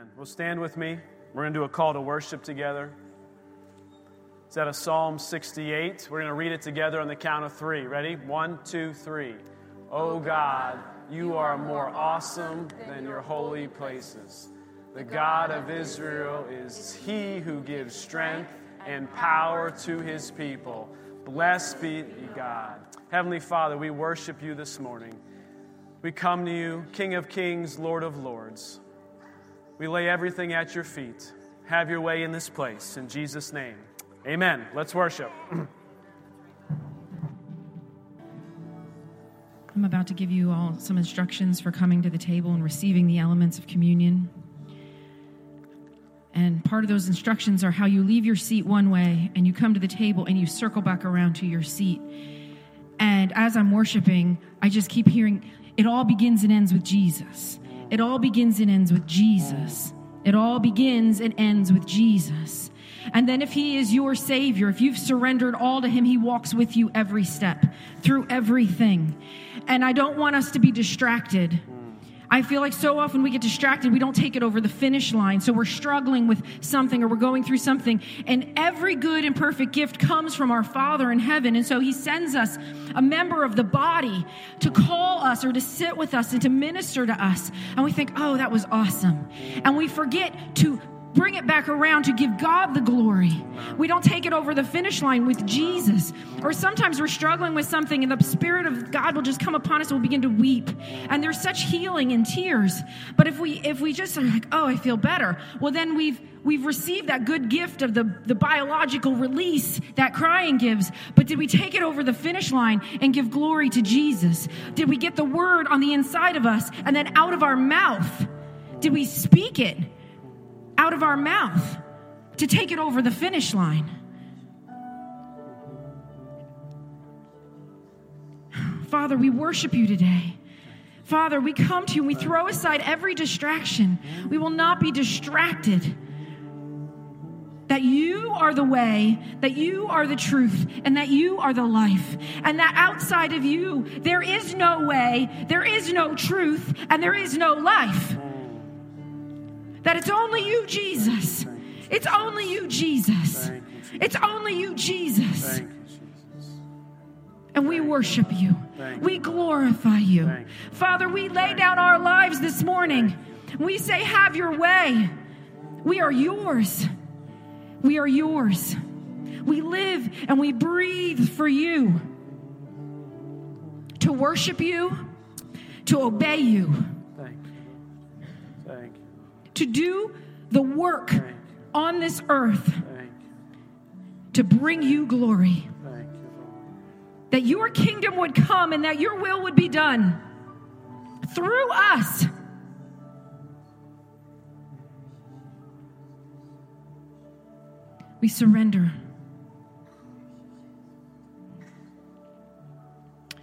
Amen. Well, stand with me. We're going to do a call to worship together. It's out of Psalm 68. We're going to read it together on the count of three. Ready? One, two, three. Oh God, you are more awesome than your holy places. The God of Israel is he who gives strength and power to his people. Blessed be God. Heavenly Father, we worship you this morning. We come to you, King of kings, Lord of lords. We lay everything at your feet. Have your way in this place. In Jesus' name, amen. Let's worship. I'm about to give you all some instructions for coming to the table and receiving the elements of communion. And part of those instructions are how you leave your seat one way and you come to the table and you circle back around to your seat. And as I'm worshiping, I just keep hearing it all begins and ends with Jesus. It all begins and ends with Jesus. It all begins and ends with Jesus. And then, if He is your Savior, if you've surrendered all to Him, He walks with you every step through everything. And I don't want us to be distracted I feel like so often we get distracted, we don't take it over the finish line. So we're struggling with something or we're going through something. And every good and perfect gift comes from our Father in heaven. And so He sends us a member of the body to call us or to sit with us and to minister to us. And we think, oh, that was awesome. And we forget to bring it back around to give God the glory. We don't take it over the finish line with Jesus. Or sometimes we're struggling with something and the Spirit of God will just come upon us and we'll begin to weep. And there's such healing in tears. But if we if we just are like, oh, I feel better, well then we've we've received that good gift of the, the biological release that crying gives. But did we take it over the finish line and give glory to Jesus? Did we get the word on the inside of us and then out of our mouth? Did we speak it? Out of our mouth to take it over the finish line. Father, we worship you today. Father, we come to you and we throw aside every distraction. We will not be distracted. That you are the way, that you are the truth, and that you are the life. And that outside of you, there is no way, there is no truth, and there is no life. That it's only you, Jesus. It's only you, Jesus. It's only you, Jesus. And we worship you. We glorify you. Father, we lay down our lives this morning. We say, Have your way. We are yours. We are yours. We live and we breathe for you to worship you, to obey you to do the work on this earth to bring you glory. That your kingdom would come and that your will would be done through us. We surrender.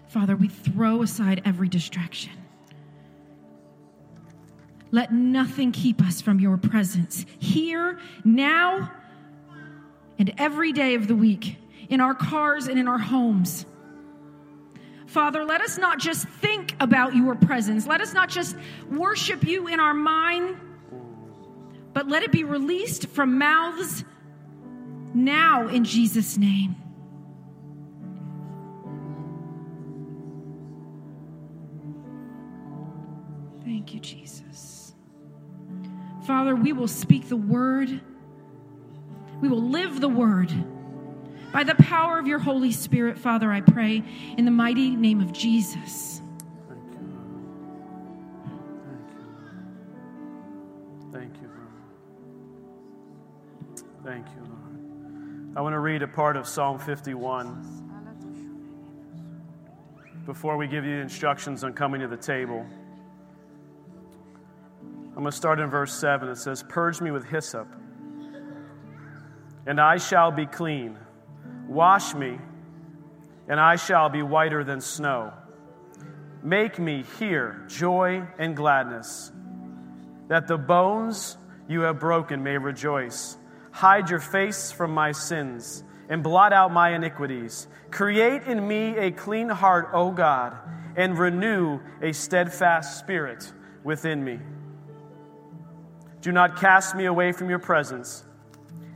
Father, we throw aside every distraction. Let nothing keep us from your presence here, now, and every day of the week, in our cars and in our homes. Father, let us not just think about your presence. Let us not just worship you in our mind, but let it be released from mouths now in Jesus' name. Thank you, Jesus. Father, we will speak the word. We will live the word. By the power of your Holy Spirit, Father, I pray in the mighty name of Jesus. Thank you. Thank you. Thank you, Lord. Thank you, Lord. I want to read a part of Psalm 51 before we give you instructions on coming to the table. I'm going to start in verse 7. It says, Purge me with hyssop, and I shall be clean. Wash me, and I shall be whiter than snow. Make me hear joy and gladness, that the bones you have broken may rejoice. Hide your face from my sins and blot out my iniquities. Create in me a clean heart, O God, and renew a steadfast spirit within me. Do not cast me away from your presence,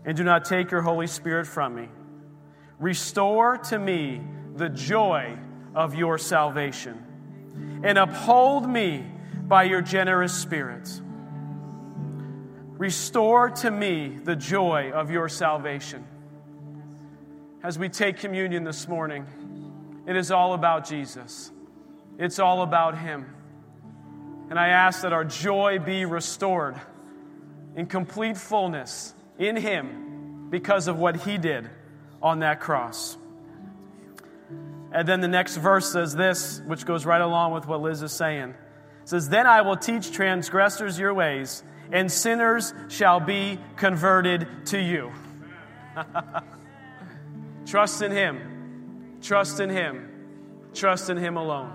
and do not take your Holy Spirit from me. Restore to me the joy of your salvation, and uphold me by your generous spirit. Restore to me the joy of your salvation. As we take communion this morning, it is all about Jesus. It's all about Him. And I ask that our joy be restored in complete fullness in Him because of what He did on that cross. And then the next verse says this, which goes right along with what Liz is saying. It says, Then I will teach transgressors your ways, and sinners shall be converted to you. Trust in Him. Trust in Him. Trust in Him alone.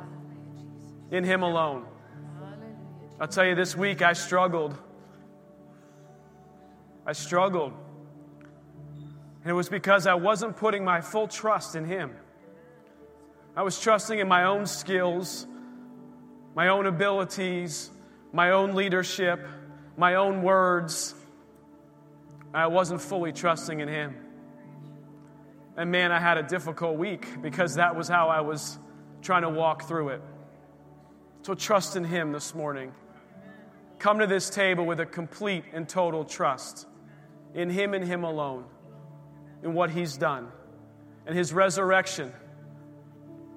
In Him alone. I'll tell you, this week I struggled. I struggled. And it was because I wasn't putting my full trust in Him. I was trusting in my own skills, my own abilities, my own leadership, my own words. I wasn't fully trusting in Him. And man, I had a difficult week because that was how I was trying to walk through it. So trust in Him this morning. Come to this table with a complete and total trust in Him and Him alone, in what He's done, and His resurrection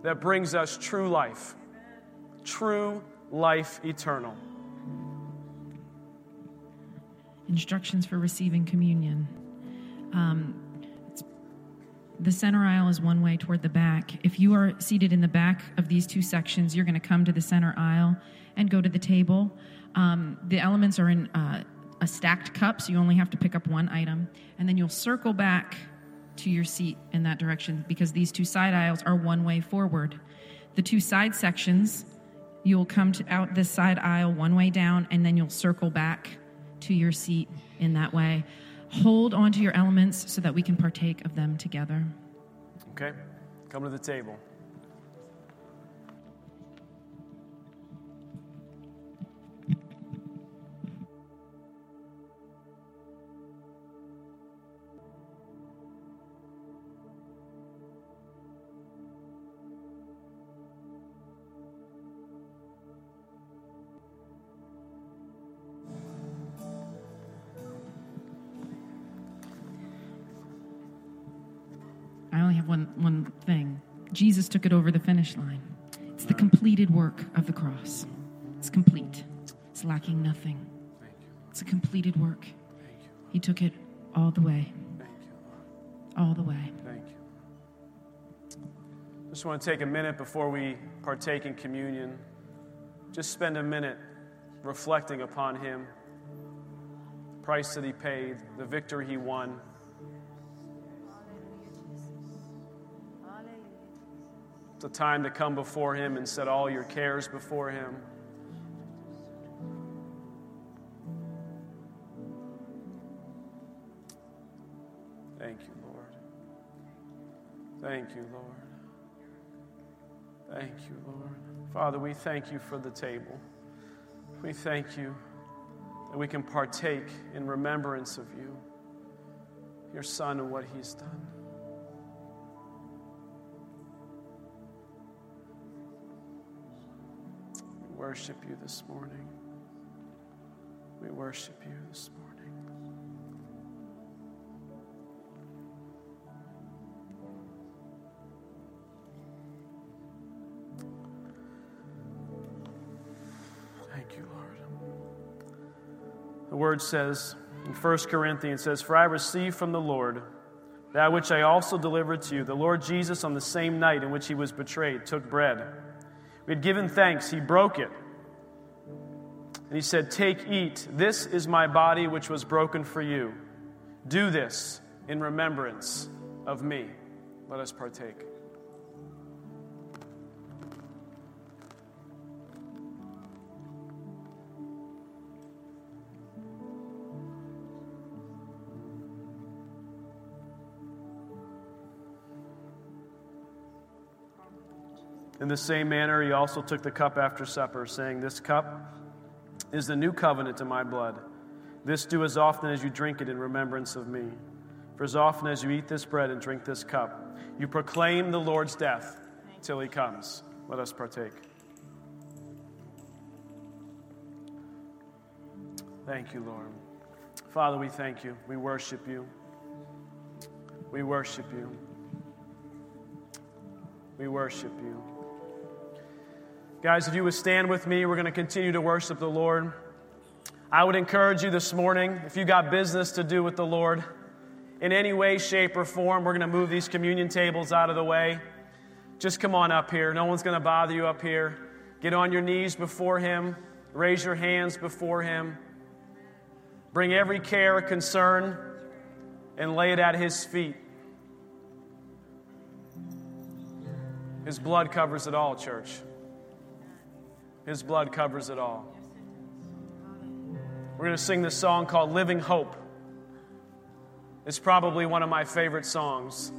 that brings us true life, true life eternal. Instructions for receiving communion. Um, the center aisle is one way toward the back. If you are seated in the back of these two sections, you're going to come to the center aisle and go to the table. Um, the elements are in uh, a stacked cup, so you only have to pick up one item. And then you'll circle back to your seat in that direction because these two side aisles are one way forward. The two side sections, you'll come to out this side aisle one way down, and then you'll circle back to your seat in that way. Hold onto your elements so that we can partake of them together. Okay, come to the table. One, one thing Jesus took it over the finish line. It's the completed work of the cross. It's complete, it's lacking nothing. It's a completed work. He took it all the way. All the way. Thank you. Just want to take a minute before we partake in communion. Just spend a minute reflecting upon Him, the price that He paid, the victory He won. It's a time to come before Him and set all your cares before Him. Thank you, Lord. Thank you, Lord. Thank you, Lord. Father, we thank you for the table. We thank you that we can partake in remembrance of you, your Son, and what He's done. Worship you this morning. We worship you this morning. Thank you, Lord. The word says in 1 Corinthians says, For I received from the Lord that which I also delivered to you. The Lord Jesus, on the same night in which he was betrayed, took bread. We had given thanks, he broke it. And he said, Take, eat. This is my body which was broken for you. Do this in remembrance of me. Let us partake. In the same manner, he also took the cup after supper, saying, This cup is the new covenant in my blood. This do as often as you drink it in remembrance of me. For as often as you eat this bread and drink this cup, you proclaim the Lord's death till he comes. Let us partake. Thank you, Lord. Father, we thank you. We worship you. We worship you. We worship you. Guys, if you would stand with me, we're going to continue to worship the Lord. I would encourage you this morning, if you got business to do with the Lord in any way, shape, or form, we're going to move these communion tables out of the way. Just come on up here. No one's going to bother you up here. Get on your knees before Him, raise your hands before Him. Bring every care, concern, and lay it at His feet. His blood covers it all, church. His blood covers it all. We're going to sing this song called Living Hope. It's probably one of my favorite songs.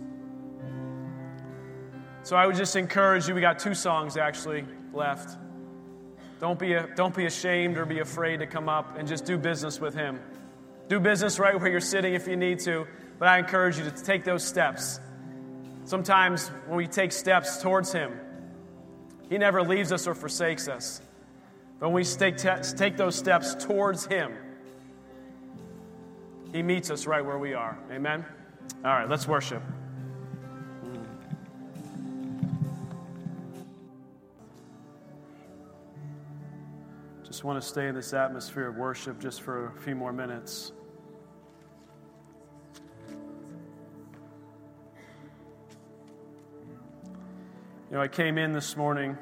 So I would just encourage you, we got two songs actually left. Don't be, a, don't be ashamed or be afraid to come up and just do business with Him. Do business right where you're sitting if you need to, but I encourage you to take those steps. Sometimes when we take steps towards Him, He never leaves us or forsakes us. But when we take, take those steps towards Him, He meets us right where we are. Amen? All right, let's worship. Just want to stay in this atmosphere of worship just for a few more minutes. You know, I came in this morning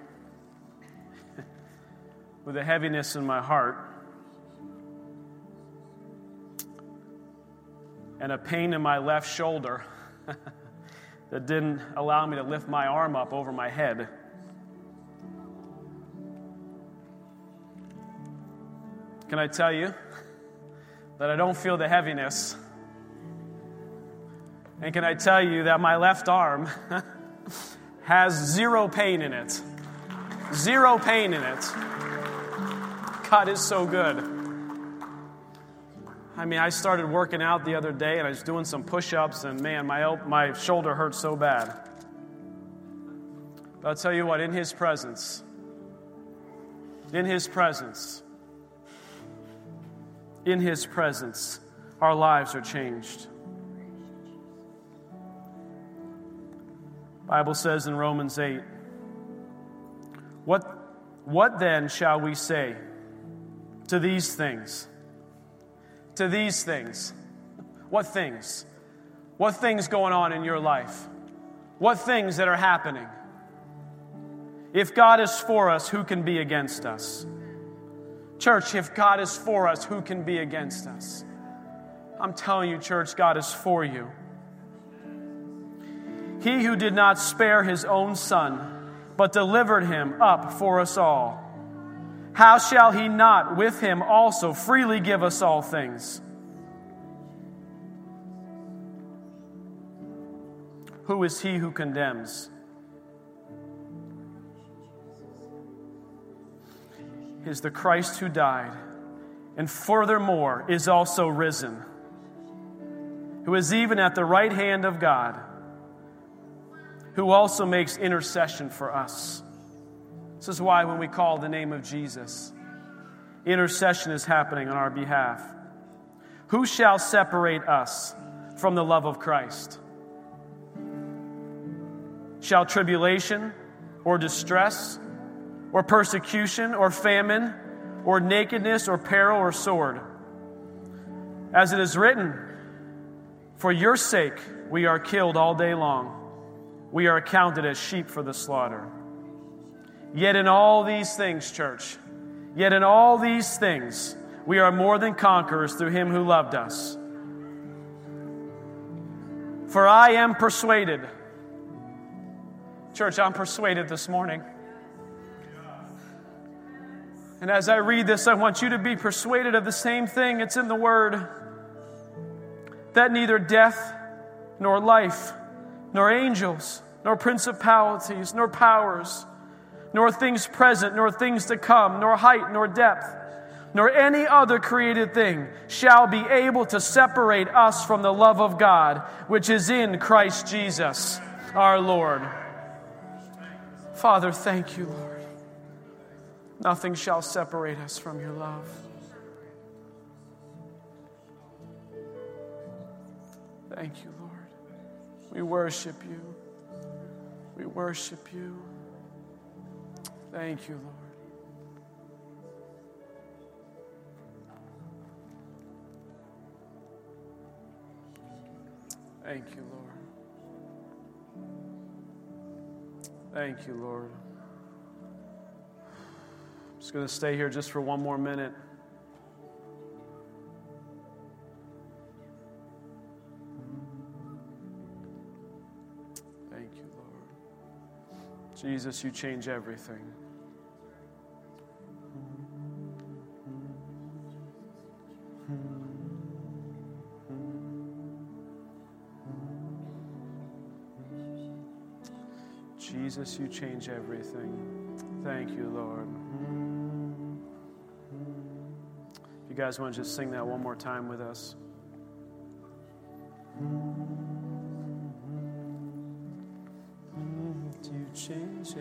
with a heaviness in my heart and a pain in my left shoulder that didn't allow me to lift my arm up over my head. Can I tell you that I don't feel the heaviness? And can I tell you that my left arm has zero pain in it? Zero pain in it. God is so good. I mean, I started working out the other day and I was doing some push ups, and man, my, my shoulder hurt so bad. But I'll tell you what, in His presence, in His presence, in His presence, our lives are changed. Bible says in Romans 8, what, what then shall we say? to these things. To these things. What things? What things going on in your life? What things that are happening? If God is for us, who can be against us? Church, if God is for us, who can be against us? I'm telling you, church, God is for you. He who did not spare his own son, but delivered him up for us all how shall he not with him also freely give us all things? Who is he who condemns? Is the Christ who died, and furthermore is also risen, who is even at the right hand of God, who also makes intercession for us. This is why when we call the name of Jesus, intercession is happening on our behalf. Who shall separate us from the love of Christ? Shall tribulation or distress or persecution or famine or nakedness or peril or sword? As it is written, For your sake we are killed all day long, we are accounted as sheep for the slaughter. Yet in all these things, church, yet in all these things, we are more than conquerors through him who loved us. For I am persuaded. Church, I'm persuaded this morning. And as I read this, I want you to be persuaded of the same thing. It's in the Word that neither death, nor life, nor angels, nor principalities, nor powers, nor things present, nor things to come, nor height, nor depth, nor any other created thing shall be able to separate us from the love of God, which is in Christ Jesus our Lord. Father, thank you, Lord. Nothing shall separate us from your love. Thank you. We worship you. We worship you. Thank you, Lord. Thank you, Lord. Thank you, Lord. I'm just going to stay here just for one more minute. Jesus, you change everything. Jesus, you change everything. Thank you, Lord. If you guys want to just sing that one more time with us. 心结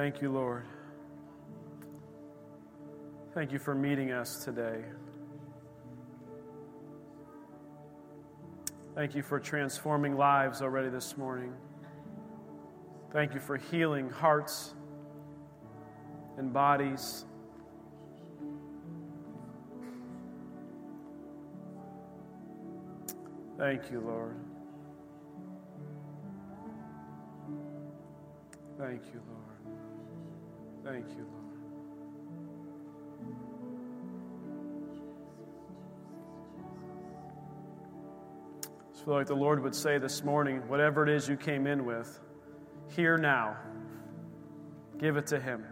Thank you, Lord. Thank you for meeting us today. Thank you for transforming lives already this morning. Thank you for healing hearts and bodies. Thank you, Lord. Thank you, Lord. Thank you, Lord. I feel like the Lord would say this morning whatever it is you came in with, here now, give it to Him.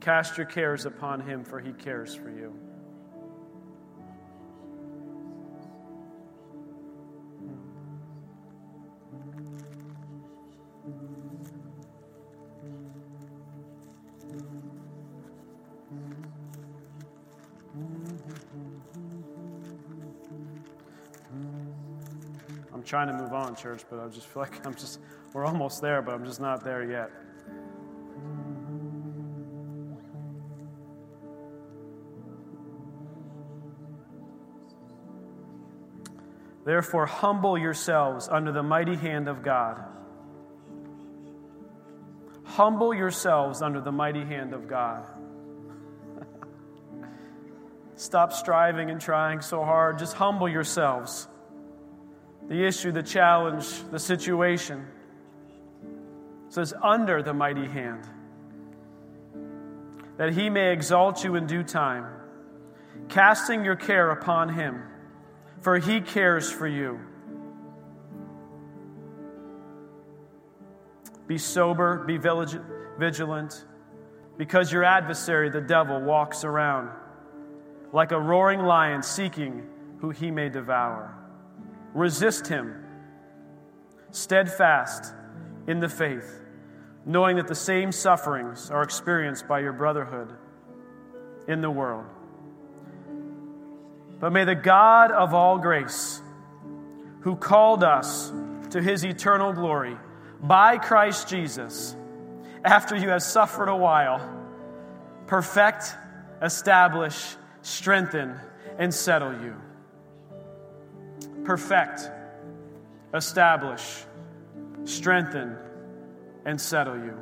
Cast your cares upon Him, for He cares for you. Trying to move on, church, but I just feel like I'm just, we're almost there, but I'm just not there yet. Therefore, humble yourselves under the mighty hand of God. Humble yourselves under the mighty hand of God. Stop striving and trying so hard. Just humble yourselves. The issue, the challenge, the situation says, under the mighty hand, that he may exalt you in due time, casting your care upon him, for he cares for you. Be sober, be vigilant, because your adversary, the devil, walks around like a roaring lion seeking who he may devour. Resist him, steadfast in the faith, knowing that the same sufferings are experienced by your brotherhood in the world. But may the God of all grace, who called us to his eternal glory, by Christ Jesus, after you have suffered a while, perfect, establish, strengthen, and settle you. Perfect, establish, strengthen, and settle you.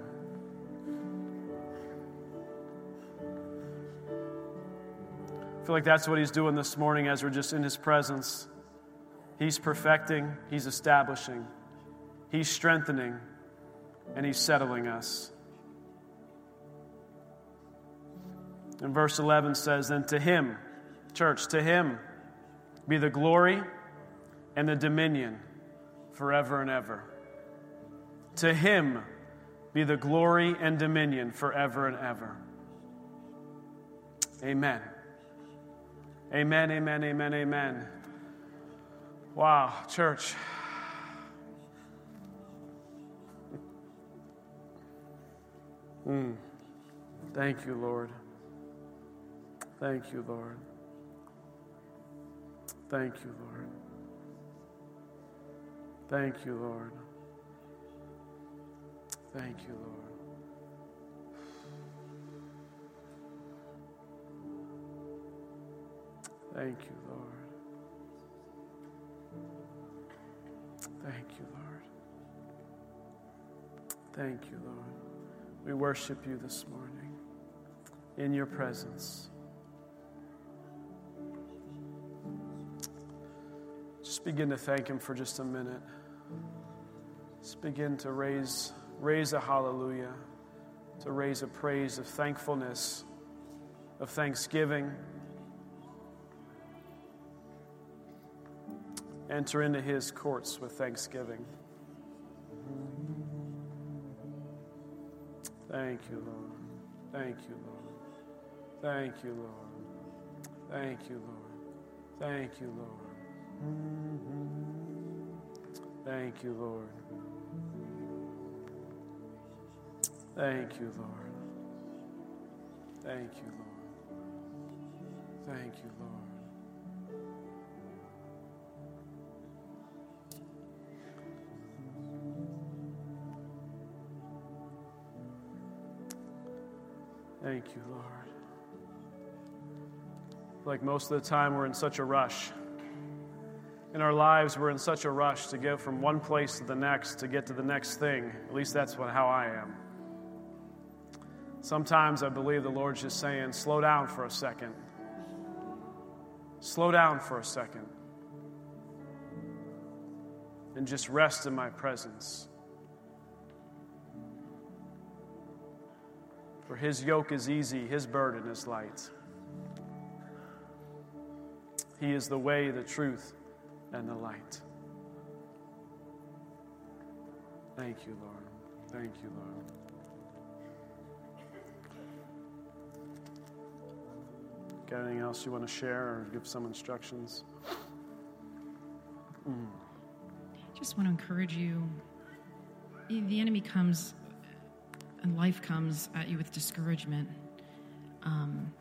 I feel like that's what he's doing this morning as we're just in his presence. He's perfecting, he's establishing. He's strengthening and He's settling us. And verse 11 says, Then to Him, church, to Him be the glory and the dominion forever and ever. To Him be the glory and dominion forever and ever. Amen. Amen, amen, amen, amen. Wow, church. Mm. Thank you, Lord. Thank you, Lord. Thank you, Lord. Thank you, Lord. Thank you, Lord. Thank you, Lord. Thank you, Lord. Thank you, Lord. We worship you this morning in your presence. Just begin to thank him for just a minute. Just begin to raise raise a hallelujah, to raise a praise of thankfulness, of thanksgiving. Enter into his courts with thanksgiving. Thank you, Lord. Thank you, Lord. Thank you, Lord. Thank you, Lord. Thank you, Lord. Mm-hmm. Thank you, Lord. Thank you, Lord. Thank you, Lord. Thank you, Lord. Thank you, Lord. Like most of the time, we're in such a rush. In our lives, we're in such a rush to go from one place to the next, to get to the next thing. At least that's what, how I am. Sometimes I believe the Lord's just saying, slow down for a second. Slow down for a second. And just rest in my presence. For his yoke is easy, his burden is light. He is the way, the truth, and the light. Thank you, Lord. Thank you, Lord. Got anything else you want to share or give some instructions? Mm. Just want to encourage you. The enemy comes and life comes at you with discouragement. Um,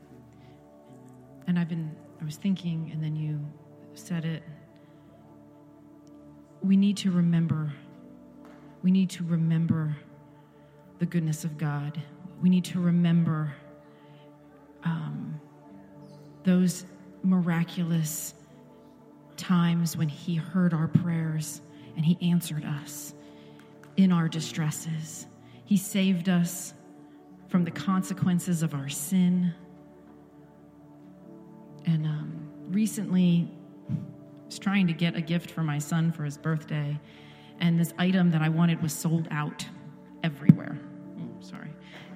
and I've been, I was thinking, and then you said it. We need to remember, we need to remember the goodness of God. We need to remember um, those miraculous times when He heard our prayers and He answered us in our distresses. He saved us from the consequences of our sin. And um, recently, was trying to get a gift for my son for his birthday, and this item that I wanted was sold out everywhere. Oh, sorry,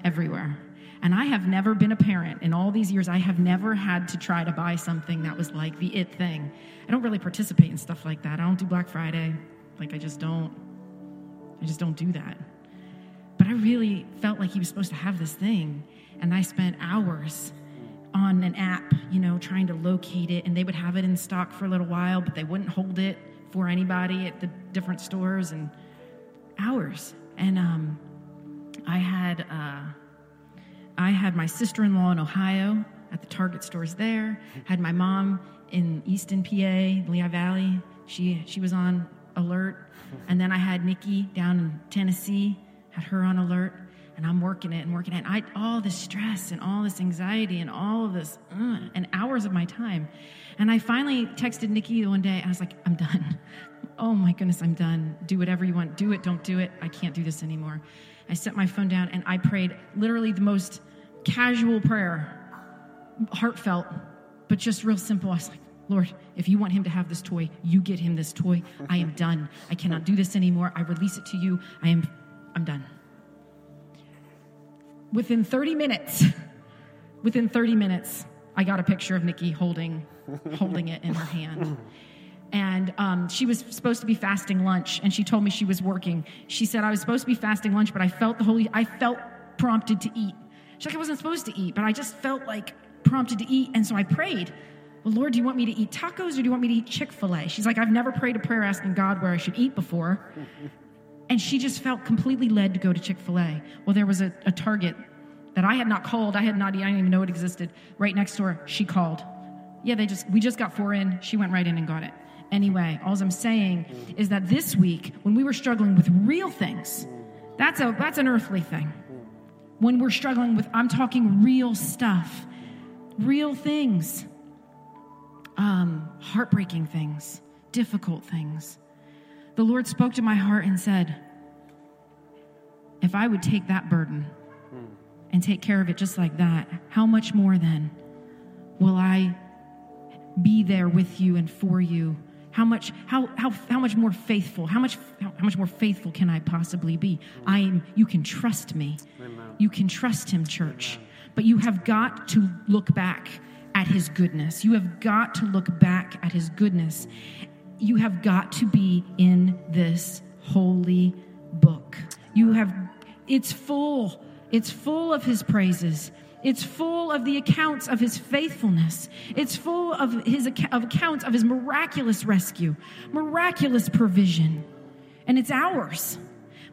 everywhere. And I have never been a parent in all these years. I have never had to try to buy something that was like the it thing. I don't really participate in stuff like that. I don't do Black Friday. Like, I just don't. I just don't do that. But I really felt like he was supposed to have this thing. And I spent hours on an app, you know, trying to locate it. And they would have it in stock for a little while, but they wouldn't hold it for anybody at the different stores and hours. And um, I had uh, I had my sister-in-law in Ohio at the Target stores there. Had my mom in Easton, PA, Lehigh Valley. She she was on alert. And then I had Nikki down in Tennessee. Had her on alert. And I'm working it and working it. And I all this stress and all this anxiety and all of this uh, and hours of my time. And I finally texted Nikki one day. I was like, I'm done. Oh my goodness, I'm done. Do whatever you want. Do it, don't do it. I can't do this anymore. I set my phone down and I prayed literally the most casual prayer, heartfelt, but just real simple. I was like, Lord, if you want him to have this toy, you get him this toy. I am done. I cannot do this anymore. I release it to you. I am I'm done. Within 30 minutes, within 30 minutes, I got a picture of Nikki holding holding it in her hand. And um, she was supposed to be fasting lunch, and she told me she was working. She said I was supposed to be fasting lunch, but I felt the holy. I felt prompted to eat. She's like I wasn't supposed to eat, but I just felt like prompted to eat, and so I prayed. Well, Lord, do you want me to eat tacos or do you want me to eat Chick Fil A? She's like I've never prayed a prayer asking God where I should eat before, and she just felt completely led to go to Chick Fil A. Well, there was a, a Target that I had not called. I had not. I didn't even know it existed. Right next door, she called. Yeah, they just we just got four in. She went right in and got it. Anyway, all I'm saying is that this week, when we were struggling with real things, that's a that's an earthly thing. When we're struggling with, I'm talking real stuff, real things, um, heartbreaking things, difficult things. The Lord spoke to my heart and said, "If I would take that burden hmm. and take care of it just like that, how much more then will I be there with you and for you?" how much how how how much more faithful how much how, how much more faithful can i possibly be i am you can trust me Amen. you can trust him church Amen. but you have got to look back at his goodness you have got to look back at his goodness you have got to be in this holy book you have it's full it's full of his praises it's full of the accounts of his faithfulness. It's full of his of accounts of his miraculous rescue, miraculous provision. And it's ours.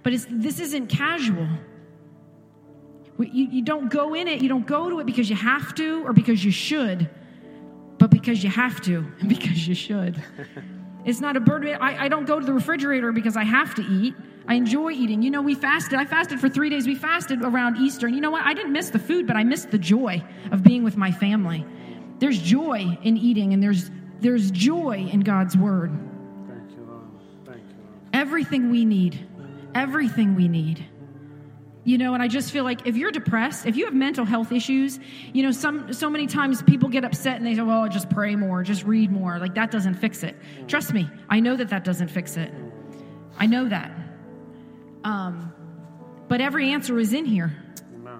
But it's, this isn't casual. You, you don't go in it, you don't go to it because you have to or because you should, but because you have to and because you should. It's not a burden. I, I don't go to the refrigerator because I have to eat. I enjoy eating. You know, we fasted. I fasted for three days. We fasted around Easter. And you know what? I didn't miss the food, but I missed the joy of being with my family. There's joy in eating, and there's there's joy in God's word. Thank you, Lord. Thank you, Lord. Everything we need. Everything we need. You know, and I just feel like if you're depressed, if you have mental health issues, you know, some so many times people get upset and they say, "Well, just pray more, just read more." Like that doesn't fix it. Trust me, I know that that doesn't fix it. I know that. Um, but every answer is in here. Amen.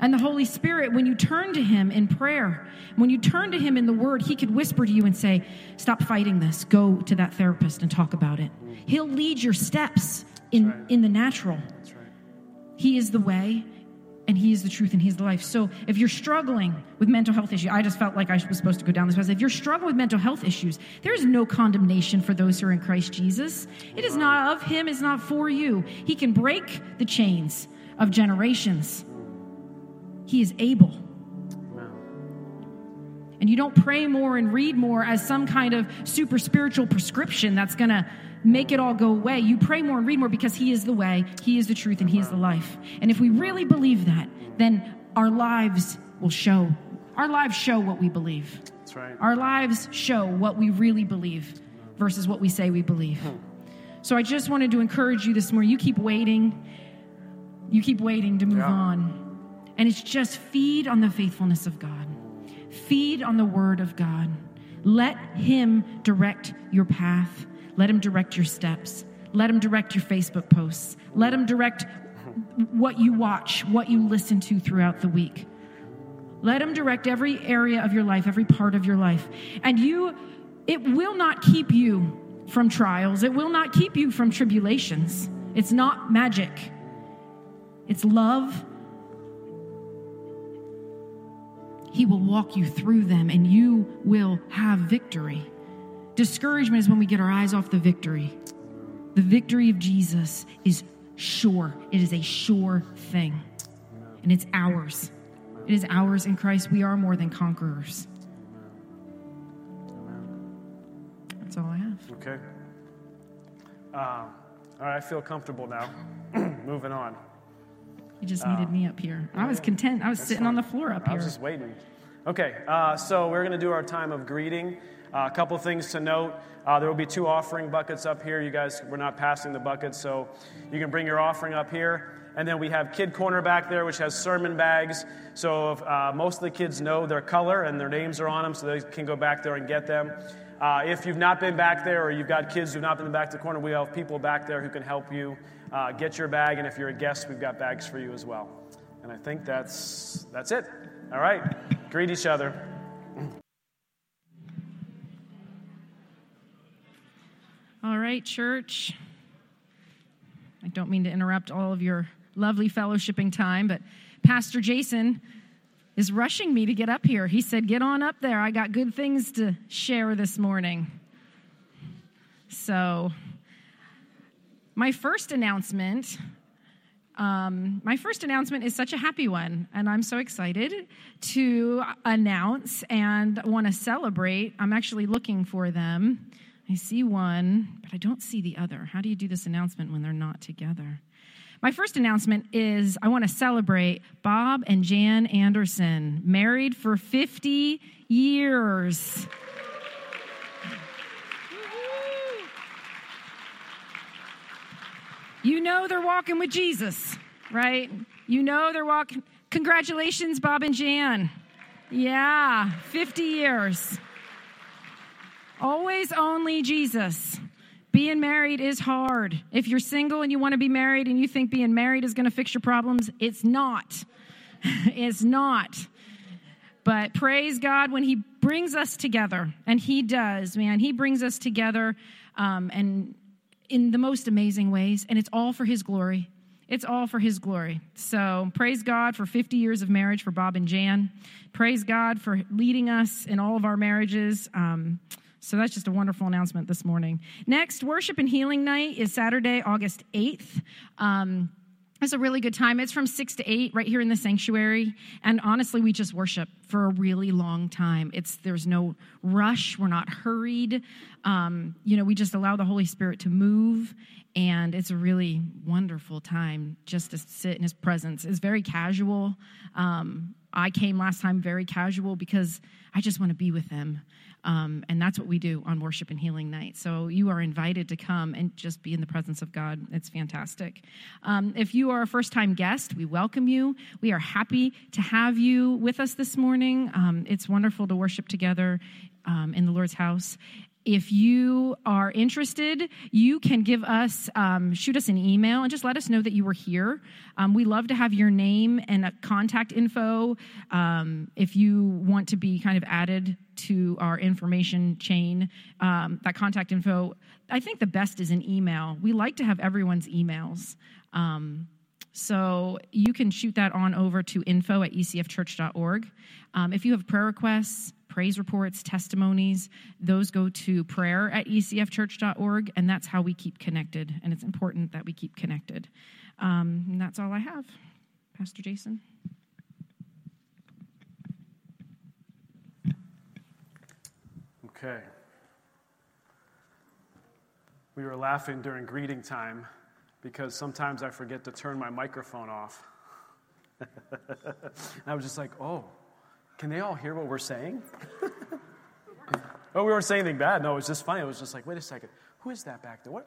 And the Holy Spirit, when you turn to Him in prayer, when you turn to Him in the Word, He could whisper to you and say, Stop fighting this. Go to that therapist and talk about it. He'll lead your steps in, right. in the natural. He is the way, and He is the truth, and He's the life. So if you're struggling with mental health issues, I just felt like I was supposed to go down this path. If you're struggling with mental health issues, there is no condemnation for those who are in Christ Jesus. It is not of Him, it's not for you. He can break the chains of generations. He is able. And you don't pray more and read more as some kind of super spiritual prescription that's going to make it all go away. You pray more and read more because He is the way, He is the truth, and He is the life. And if we really believe that, then our lives will show. Our lives show what we believe. That's right. Our lives show what we really believe versus what we say we believe. Hmm. So I just wanted to encourage you this morning. You keep waiting. You keep waiting to move Yeah. on. And it's just feed on the faithfulness of God. Feed on the word of God. Let him direct your path. Let him direct your steps. Let him direct your Facebook posts. Let him direct what you watch, what you listen to throughout the week. Let him direct every area of your life, every part of your life. And you, it will not keep you from trials, it will not keep you from tribulations. It's not magic, it's love. He will walk you through them and you will have victory. Discouragement is when we get our eyes off the victory. The victory of Jesus is sure, it is a sure thing, and it's ours. It is ours in Christ. We are more than conquerors. That's all I have. Okay. Um, all right, I feel comfortable now. Moving on. You just needed me up here. I was content. I was sitting on the floor up here. I was just waiting. Okay, uh, so we're going to do our time of greeting. Uh, a couple things to note. Uh, there will be two offering buckets up here. You guys, we're not passing the buckets, so you can bring your offering up here. And then we have Kid Corner back there, which has sermon bags. So if, uh, most of the kids know their color and their names are on them, so they can go back there and get them. Uh, if you've not been back there or you've got kids who've not been back to the corner, we have people back there who can help you uh, get your bag. And if you're a guest, we've got bags for you as well. And I think that's, that's it. All right. Greet each other. All right, church. I don't mean to interrupt all of your lovely fellowshipping time, but Pastor Jason is rushing me to get up here. He said, Get on up there. I got good things to share this morning. So, my first announcement. Um, my first announcement is such a happy one, and I'm so excited to announce and want to celebrate. I'm actually looking for them. I see one, but I don't see the other. How do you do this announcement when they're not together? My first announcement is I want to celebrate Bob and Jan Anderson, married for 50 years. You know they're walking with Jesus, right? You know they're walking. Congratulations, Bob and Jan. Yeah, 50 years. Always only Jesus. Being married is hard. If you're single and you want to be married and you think being married is going to fix your problems, it's not. it's not. But praise God when He brings us together, and He does, man. He brings us together um, and in the most amazing ways, and it's all for His glory. It's all for His glory. So praise God for 50 years of marriage for Bob and Jan. Praise God for leading us in all of our marriages. Um, so that's just a wonderful announcement this morning. Next, Worship and Healing Night is Saturday, August 8th. Um, it's a really good time. It's from 6 to 8 right here in the sanctuary. And honestly, we just worship for a really long time. It's There's no rush, we're not hurried. Um, you know, we just allow the Holy Spirit to move. And it's a really wonderful time just to sit in His presence. It's very casual. Um, I came last time very casual because I just want to be with Him. Um, and that's what we do on Worship and Healing Night. So you are invited to come and just be in the presence of God. It's fantastic. Um, if you are a first time guest, we welcome you. We are happy to have you with us this morning. Um, it's wonderful to worship together um, in the Lord's house. If you are interested, you can give us, um, shoot us an email and just let us know that you were here. Um, we love to have your name and a contact info um, if you want to be kind of added to our information chain. Um, that contact info, I think the best is an email. We like to have everyone's emails. Um, so you can shoot that on over to info at ecfchurch.org. Um, if you have prayer requests, praise reports, testimonies, those go to prayer at ecfchurch.org, and that's how we keep connected. And it's important that we keep connected. Um, and that's all I have. Pastor Jason. Okay. We were laughing during greeting time because sometimes I forget to turn my microphone off. I was just like, oh, can they all hear what we're saying? oh, we weren't saying anything bad. No, it was just funny. It was just like, wait a second. Who is that back there? What?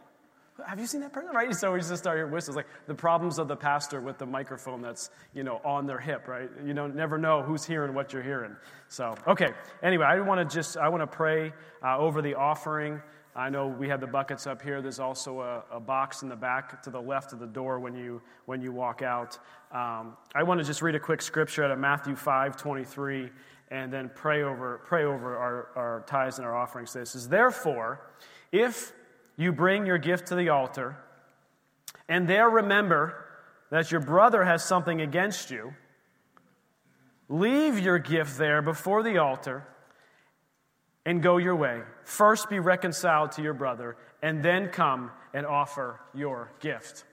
have you seen that person? Right? So we just start hearing whistles, like the problems of the pastor with the microphone that's, you know, on their hip, right? You don't never know who's hearing what you're hearing. So, okay. Anyway, I want to just, I want to pray uh, over the offering. I know we have the buckets up here. There's also a, a, box in the back to the left of the door when you, when you walk out. Um, I want to just read a quick scripture out of Matthew 5 23 and then pray over, pray over our, our tithes and our offerings. This is therefore, if you bring your gift to the altar, and there remember that your brother has something against you, leave your gift there before the altar and go your way. First be reconciled to your brother, and then come and offer your gift.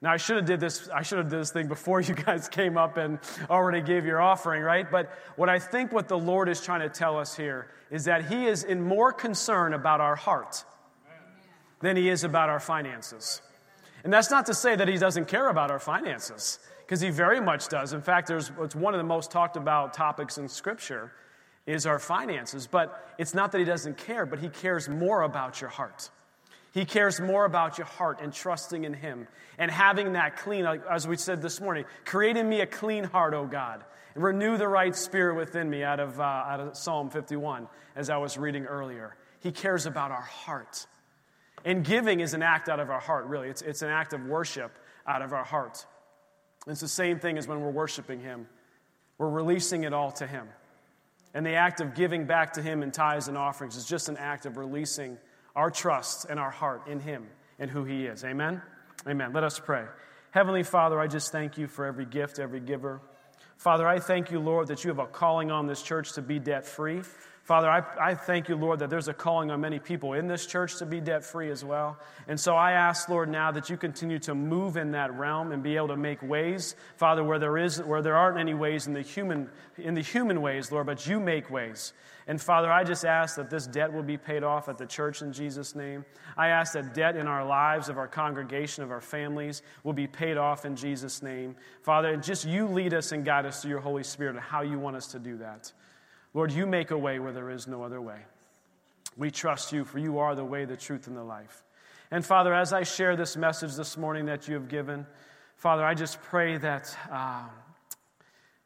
Now I should have did this I should have did this thing before you guys came up and already gave your offering, right? But what I think what the Lord is trying to tell us here is that he is in more concern about our heart than he is about our finances. And that's not to say that he doesn't care about our finances, because he very much does. In fact, there's, it's one of the most talked about topics in Scripture is our finances. But it's not that he doesn't care, but he cares more about your heart. He cares more about your heart and trusting in him and having that clean, as we said this morning, creating me a clean heart, O God, and renew the right spirit within me out of, uh, out of Psalm 51, as I was reading earlier. He cares about our heart. And giving is an act out of our heart, really. It's, it's an act of worship out of our heart. It's the same thing as when we're worshiping Him. We're releasing it all to Him. And the act of giving back to Him in tithes and offerings is just an act of releasing our trust and our heart in Him and who He is. Amen? Amen. Let us pray. Heavenly Father, I just thank you for every gift, every giver. Father, I thank you, Lord, that you have a calling on this church to be debt free. Father, I, I thank you, Lord, that there's a calling on many people in this church to be debt free as well. And so I ask, Lord, now that you continue to move in that realm and be able to make ways, Father, where there is where there aren't any ways in the human in the human ways, Lord, but you make ways. And Father, I just ask that this debt will be paid off at the church in Jesus' name. I ask that debt in our lives, of our congregation, of our families, will be paid off in Jesus' name. Father, just you lead us and guide us through your Holy Spirit and how you want us to do that. Lord, you make a way where there is no other way. We trust you, for you are the way, the truth, and the life. And Father, as I share this message this morning that you have given, Father, I just pray that, uh,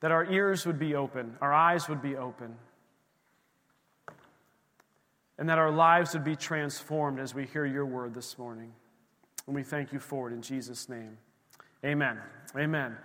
that our ears would be open, our eyes would be open, and that our lives would be transformed as we hear your word this morning. And we thank you for it in Jesus' name. Amen. Amen.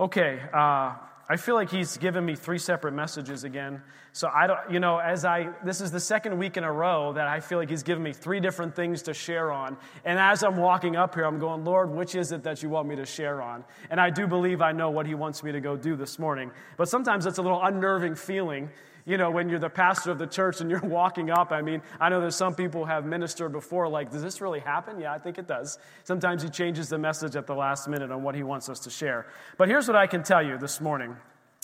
Okay. Uh, I feel like he's given me three separate messages again. So I don't, you know, as I, this is the second week in a row that I feel like he's given me three different things to share on. And as I'm walking up here, I'm going, Lord, which is it that you want me to share on? And I do believe I know what he wants me to go do this morning. But sometimes it's a little unnerving feeling you know, when you're the pastor of the church and you're walking up, I mean, I know that some people have ministered before, like, does this really happen? Yeah, I think it does. Sometimes he changes the message at the last minute on what he wants us to share. But here's what I can tell you this morning.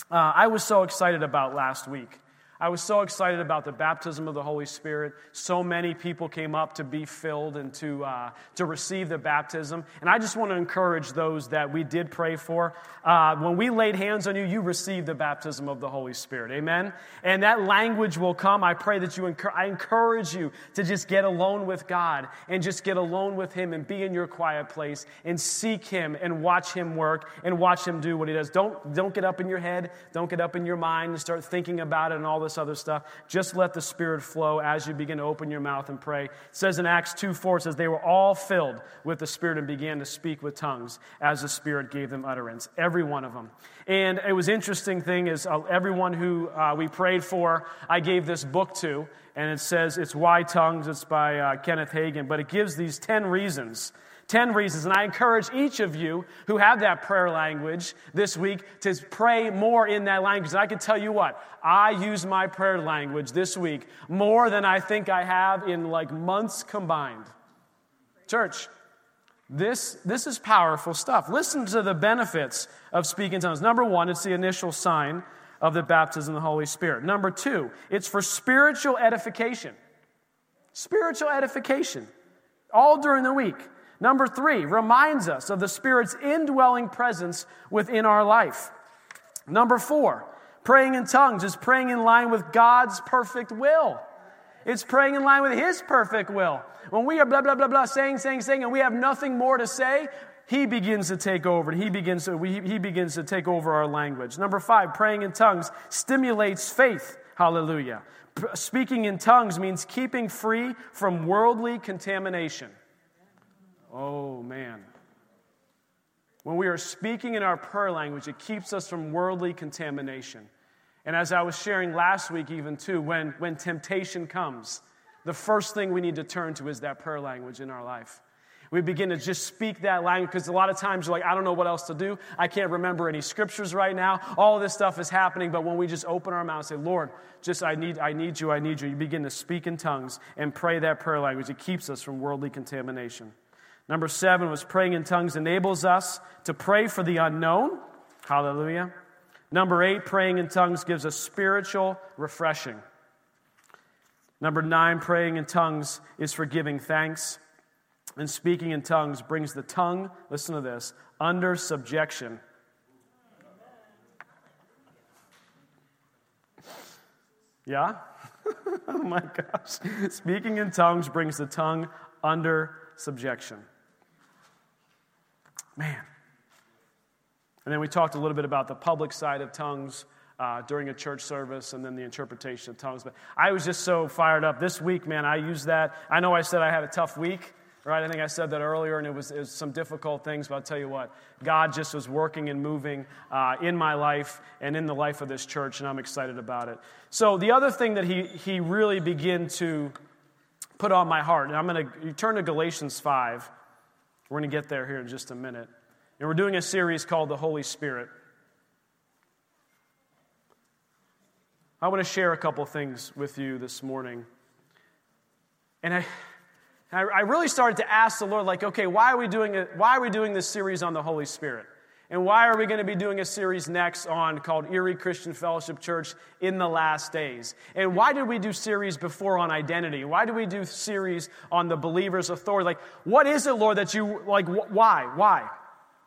Uh, I was so excited about last week. I was so excited about the baptism of the Holy Spirit. So many people came up to be filled and to, uh, to receive the baptism. And I just want to encourage those that we did pray for. Uh, when we laid hands on you, you received the baptism of the Holy Spirit. Amen? And that language will come. I pray that you, I encourage you to just get alone with God and just get alone with Him and be in your quiet place and seek Him and watch Him work and watch Him do what He does. Don't, don't get up in your head, don't get up in your mind and start thinking about it and all this this other stuff. Just let the Spirit flow as you begin to open your mouth and pray. It says in Acts 2 4, it says, They were all filled with the Spirit and began to speak with tongues as the Spirit gave them utterance. Every one of them. And it was interesting thing is uh, everyone who uh, we prayed for, I gave this book to, and it says it's Why Tongues. It's by uh, Kenneth Hagin, but it gives these 10 reasons 10 reasons. And I encourage each of you who have that prayer language this week to pray more in that language. And I can tell you what, I use my prayer language this week more than I think I have in like months combined. Church, this, this is powerful stuff. Listen to the benefits of speaking tongues. Number one, it's the initial sign of the baptism of the Holy Spirit. Number two, it's for spiritual edification. Spiritual edification. All during the week. Number three, reminds us of the Spirit's indwelling presence within our life. Number four, praying in tongues is praying in line with God's perfect will. It's praying in line with His perfect will. When we are blah, blah, blah, blah, saying, saying, saying, and we have nothing more to say, He begins to take over and He begins to, we, he begins to take over our language. Number five, praying in tongues stimulates faith. Hallelujah. P- speaking in tongues means keeping free from worldly contamination. Oh, man. When we are speaking in our prayer language, it keeps us from worldly contamination. And as I was sharing last week, even too, when, when temptation comes, the first thing we need to turn to is that prayer language in our life. We begin to just speak that language because a lot of times you're like, I don't know what else to do. I can't remember any scriptures right now. All this stuff is happening. But when we just open our mouth and say, Lord, just I need, I need you, I need you, you begin to speak in tongues and pray that prayer language. It keeps us from worldly contamination. Number seven was praying in tongues enables us to pray for the unknown. Hallelujah. Number eight, praying in tongues gives us spiritual refreshing. Number nine, praying in tongues is for giving thanks. And speaking in tongues brings the tongue, listen to this, under subjection. Yeah? oh my gosh. Speaking in tongues brings the tongue under subjection. Man. And then we talked a little bit about the public side of tongues uh, during a church service and then the interpretation of tongues. But I was just so fired up. This week, man, I used that. I know I said I had a tough week, right? I think I said that earlier, and it was, it was some difficult things, but I'll tell you what, God just was working and moving uh, in my life and in the life of this church, and I'm excited about it. So the other thing that he, he really began to put on my heart, and I'm going to turn to Galatians 5. We're going to get there here in just a minute. And we're doing a series called The Holy Spirit. I want to share a couple things with you this morning. And I, I really started to ask the Lord, like, okay, why are we doing it? Why are we doing this series on the Holy Spirit? And why are we going to be doing a series next on called Erie Christian Fellowship Church in the Last Days? And why did we do series before on identity? Why do we do series on the believer's authority? Like, what is it, Lord, that you like? Why? Why?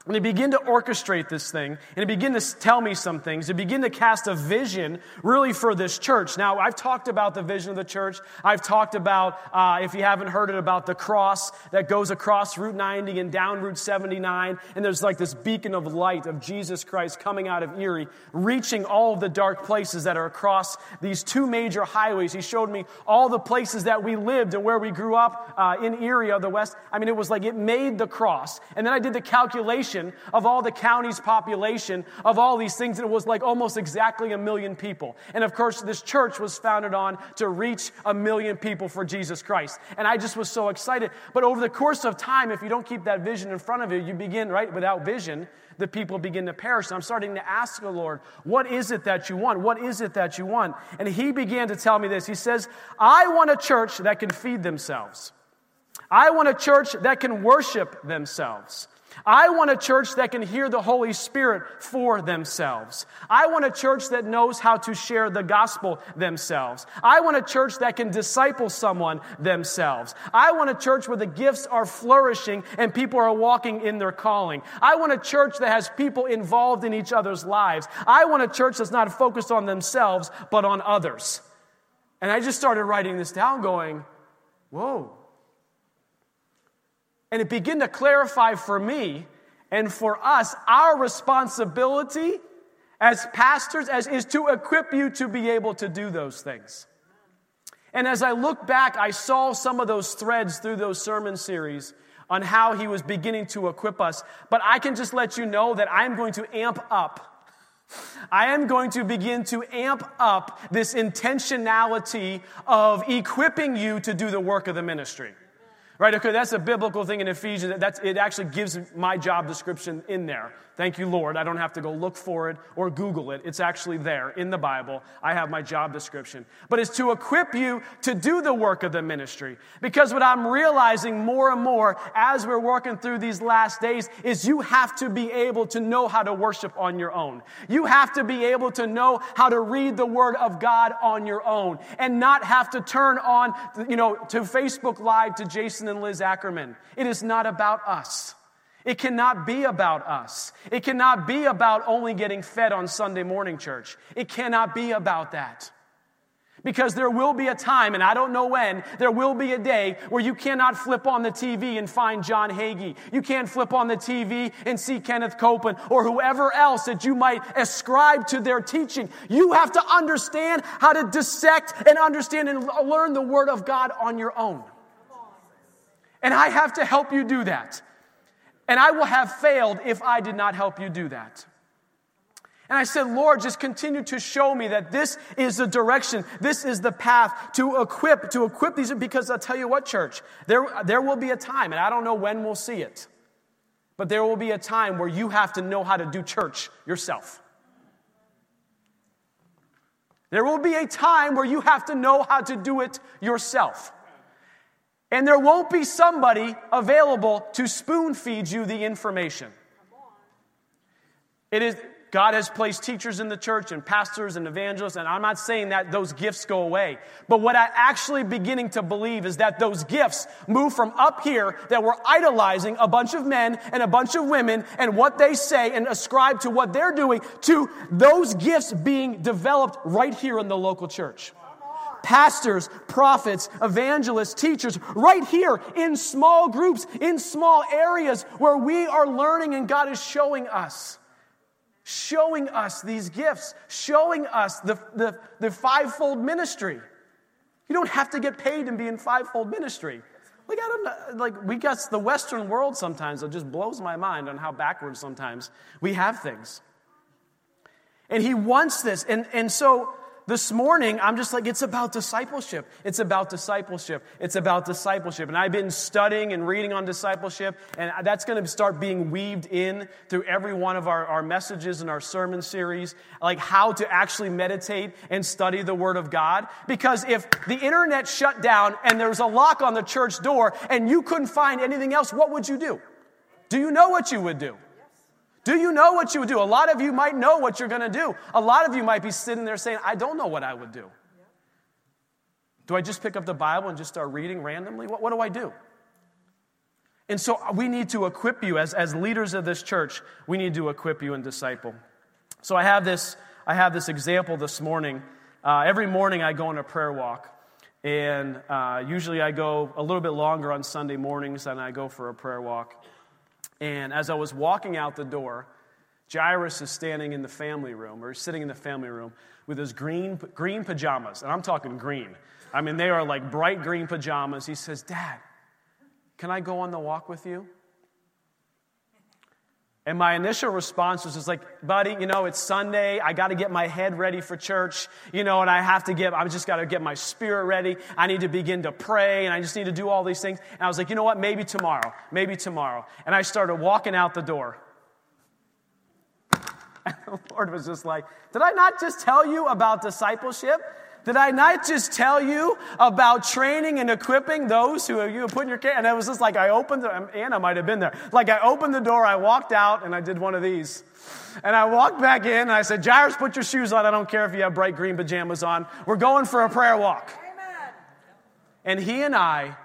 And he began to orchestrate this thing, and he began to tell me some things, to begin to cast a vision really for this church. Now, I've talked about the vision of the church. I've talked about, uh, if you haven't heard it, about the cross that goes across Route 90 and down Route 79. And there's like this beacon of light of Jesus Christ coming out of Erie, reaching all of the dark places that are across these two major highways. He showed me all the places that we lived and where we grew up uh, in Erie of the West. I mean, it was like it made the cross. And then I did the calculation of all the county's population of all these things, and it was like almost exactly a million people. And of course, this church was founded on to reach a million people for Jesus Christ. And I just was so excited. But over the course of time, if you don't keep that vision in front of you, you begin, right, without vision, the people begin to perish. And I'm starting to ask the Lord, what is it that you want? What is it that you want? And he began to tell me this. He says, I want a church that can feed themselves. I want a church that can worship themselves. I want a church that can hear the Holy Spirit for themselves. I want a church that knows how to share the gospel themselves. I want a church that can disciple someone themselves. I want a church where the gifts are flourishing and people are walking in their calling. I want a church that has people involved in each other's lives. I want a church that's not focused on themselves, but on others. And I just started writing this down, going, whoa. And it began to clarify for me and for us our responsibility as pastors as is to equip you to be able to do those things. And as I look back, I saw some of those threads through those sermon series on how he was beginning to equip us. But I can just let you know that I'm going to amp up. I am going to begin to amp up this intentionality of equipping you to do the work of the ministry. Right? Okay, that's a biblical thing in Ephesians. That's, it actually gives my job description in there. Thank you, Lord. I don't have to go look for it or Google it. It's actually there in the Bible. I have my job description. But it's to equip you to do the work of the ministry. Because what I'm realizing more and more as we're working through these last days is you have to be able to know how to worship on your own. You have to be able to know how to read the Word of God on your own and not have to turn on, you know, to Facebook Live to Jason and Liz Ackerman. It is not about us. It cannot be about us. It cannot be about only getting fed on Sunday morning church. It cannot be about that. Because there will be a time, and I don't know when, there will be a day where you cannot flip on the TV and find John Hagee. You can't flip on the TV and see Kenneth Copeland or whoever else that you might ascribe to their teaching. You have to understand how to dissect and understand and learn the Word of God on your own. And I have to help you do that. And I will have failed if I did not help you do that. And I said, Lord, just continue to show me that this is the direction, this is the path to equip, to equip these, because I'll tell you what, church, there, there will be a time, and I don't know when we'll see it, but there will be a time where you have to know how to do church yourself. There will be a time where you have to know how to do it yourself. And there won't be somebody available to spoon feed you the information. It is, God has placed teachers in the church and pastors and evangelists, and I'm not saying that those gifts go away. But what I'm actually beginning to believe is that those gifts move from up here that we're idolizing a bunch of men and a bunch of women and what they say and ascribe to what they're doing to those gifts being developed right here in the local church pastors, prophets, evangelists, teachers, right here in small groups, in small areas where we are learning and God is showing us showing us these gifts, showing us the, the, the fivefold ministry. You don't have to get paid and be in fivefold ministry. Like, I don't like, we got the Western world sometimes, it just blows my mind on how backwards sometimes we have things. And he wants this. And, and so this morning, I'm just like, it's about discipleship. It's about discipleship. It's about discipleship. And I've been studying and reading on discipleship, and that's going to start being weaved in through every one of our, our messages and our sermon series, like how to actually meditate and study the Word of God. Because if the internet shut down and there was a lock on the church door and you couldn't find anything else, what would you do? Do you know what you would do? Do you know what you would do? A lot of you might know what you're going to do. A lot of you might be sitting there saying, I don't know what I would do. Do I just pick up the Bible and just start reading randomly? What, what do I do? And so we need to equip you as, as leaders of this church, we need to equip you and disciple. So I have this, I have this example this morning. Uh, every morning I go on a prayer walk. And uh, usually I go a little bit longer on Sunday mornings than I go for a prayer walk. And as I was walking out the door, Jairus is standing in the family room, or sitting in the family room, with his green, green pajamas. And I'm talking green. I mean, they are like bright green pajamas. He says, Dad, can I go on the walk with you? And my initial response was just like, buddy, you know, it's Sunday. I got to get my head ready for church, you know, and I have to get, I just got to get my spirit ready. I need to begin to pray and I just need to do all these things. And I was like, you know what? Maybe tomorrow. Maybe tomorrow. And I started walking out the door. And the Lord was just like, did I not just tell you about discipleship? Did I not just tell you about training and equipping those who you put in your care? And it was just like I opened the, um, Anna might have been there. Like I opened the door, I walked out, and I did one of these. And I walked back in and I said, Jairus, put your shoes on. I don't care if you have bright green pajamas on. We're going for a prayer walk. Amen. And he and I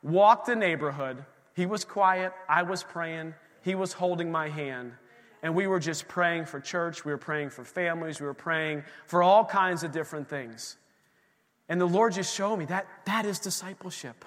walked the neighborhood. He was quiet. I was praying. He was holding my hand. And we were just praying for church. We were praying for families. We were praying for all kinds of different things. And the Lord just showed me that that is discipleship.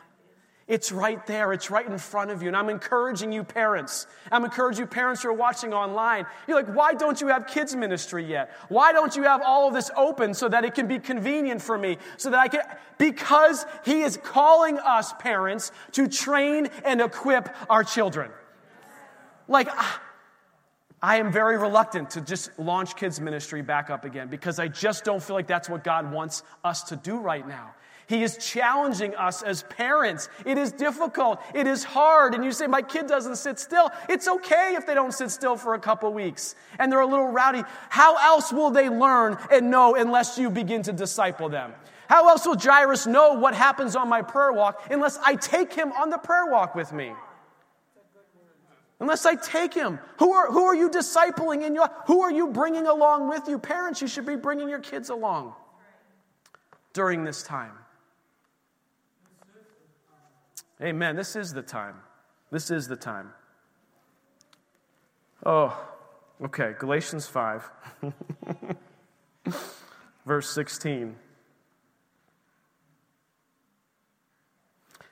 It's right there. It's right in front of you. And I'm encouraging you, parents. I'm encouraging you, parents who are watching online. You're like, why don't you have kids' ministry yet? Why don't you have all of this open so that it can be convenient for me? So that I can, because He is calling us, parents, to train and equip our children. Like, ah, I am very reluctant to just launch kids' ministry back up again because I just don't feel like that's what God wants us to do right now. He is challenging us as parents. It is difficult. It is hard. And you say, My kid doesn't sit still. It's okay if they don't sit still for a couple weeks and they're a little rowdy. How else will they learn and know unless you begin to disciple them? How else will Jairus know what happens on my prayer walk unless I take him on the prayer walk with me? Unless I take him. Who are, who are you discipling in your, who are you bringing along with you? Parents, you should be bringing your kids along during this time. Amen. This is the time. This is the time. Oh, okay. Galatians 5, verse 16.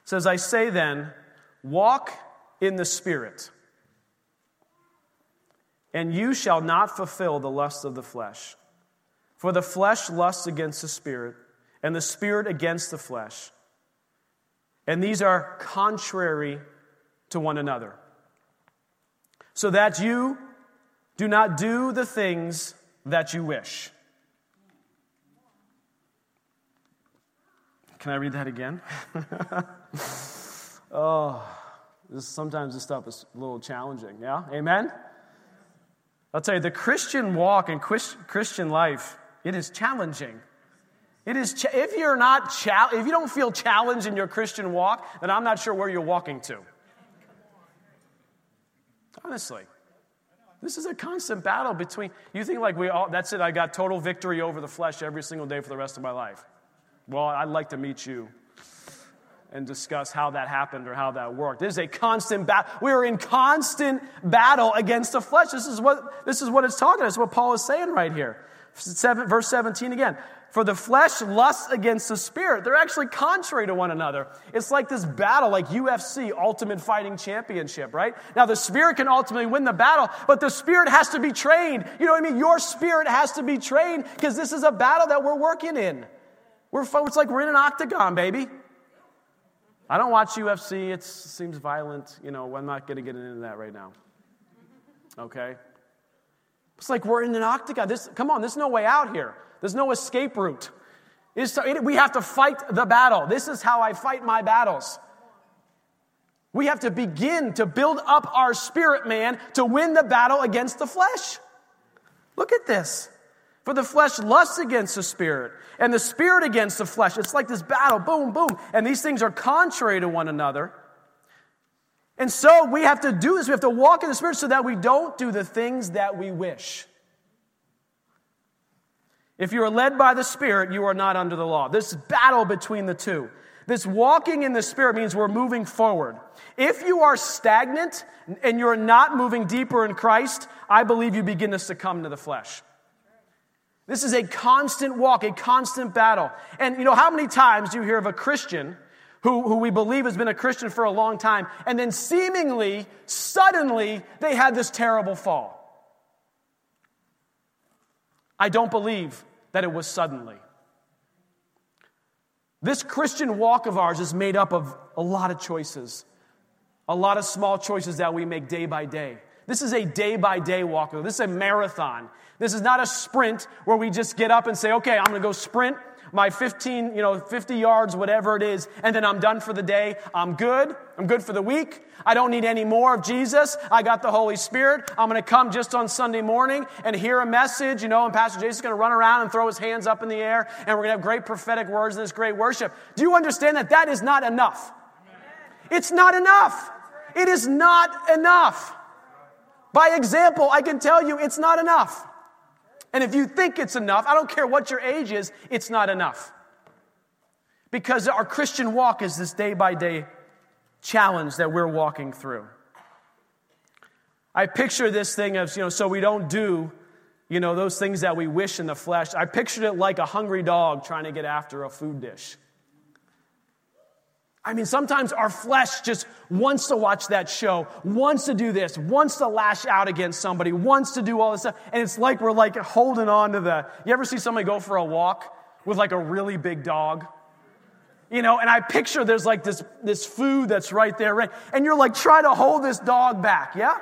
says, I say then, walk in the Spirit, and you shall not fulfill the lusts of the flesh. For the flesh lusts against the Spirit, and the Spirit against the flesh. And these are contrary to one another. So that you do not do the things that you wish. Can I read that again? oh, this, sometimes this stuff is a little challenging. Yeah? Amen? I'll tell you, the Christian walk and Christian life, it is challenging. It is cha- if you're not cha- if you don't feel challenged in your Christian walk, then I'm not sure where you're walking to. Honestly. This is a constant battle between you think like we all that's it I got total victory over the flesh every single day for the rest of my life. Well, I'd like to meet you and discuss how that happened or how that worked. This is a constant battle. We are in constant battle against the flesh. This is what, this is what it's talking about. This is what Paul is saying right here. Seven, verse 17 again. For the flesh lusts against the spirit. They're actually contrary to one another. It's like this battle, like UFC, Ultimate Fighting Championship, right? Now, the spirit can ultimately win the battle, but the spirit has to be trained. You know what I mean? Your spirit has to be trained because this is a battle that we're working in. We're, it's like we're in an octagon, baby. I don't watch UFC. It seems violent. You know, I'm not going to get into that right now. Okay? It's like we're in an octagon. This, come on, there's no way out here. There's no escape route. It's, we have to fight the battle. This is how I fight my battles. We have to begin to build up our spirit man to win the battle against the flesh. Look at this. For the flesh lusts against the spirit, and the spirit against the flesh. It's like this battle, boom, boom. And these things are contrary to one another. And so we have to do this. We have to walk in the spirit so that we don't do the things that we wish. If you are led by the Spirit, you are not under the law. This battle between the two. This walking in the Spirit means we're moving forward. If you are stagnant and you're not moving deeper in Christ, I believe you begin to succumb to the flesh. This is a constant walk, a constant battle. And you know, how many times do you hear of a Christian who, who we believe has been a Christian for a long time, and then seemingly, suddenly, they had this terrible fall? I don't believe that it was suddenly. This Christian walk of ours is made up of a lot of choices, a lot of small choices that we make day by day. This is a day by day walk. This is a marathon. This is not a sprint where we just get up and say, okay, I'm going to go sprint my 15, you know, 50 yards, whatever it is, and then I'm done for the day. I'm good. I'm good for the week. I don't need any more of Jesus. I got the Holy Spirit. I'm going to come just on Sunday morning and hear a message, you know, and Pastor Jason's going to run around and throw his hands up in the air, and we're going to have great prophetic words and this great worship. Do you understand that that is not enough? It's not enough. It is not enough. By example, I can tell you it's not enough. And if you think it's enough, I don't care what your age is, it's not enough. Because our Christian walk is this day by day challenge that we're walking through. I picture this thing of, you know, so we don't do, you know, those things that we wish in the flesh. I pictured it like a hungry dog trying to get after a food dish. I mean, sometimes our flesh just wants to watch that show, wants to do this, wants to lash out against somebody, wants to do all this stuff. And it's like we're like holding on to the. You ever see somebody go for a walk with like a really big dog? You know, and I picture there's like this, this food that's right there, right? And you're like trying to hold this dog back, yeah?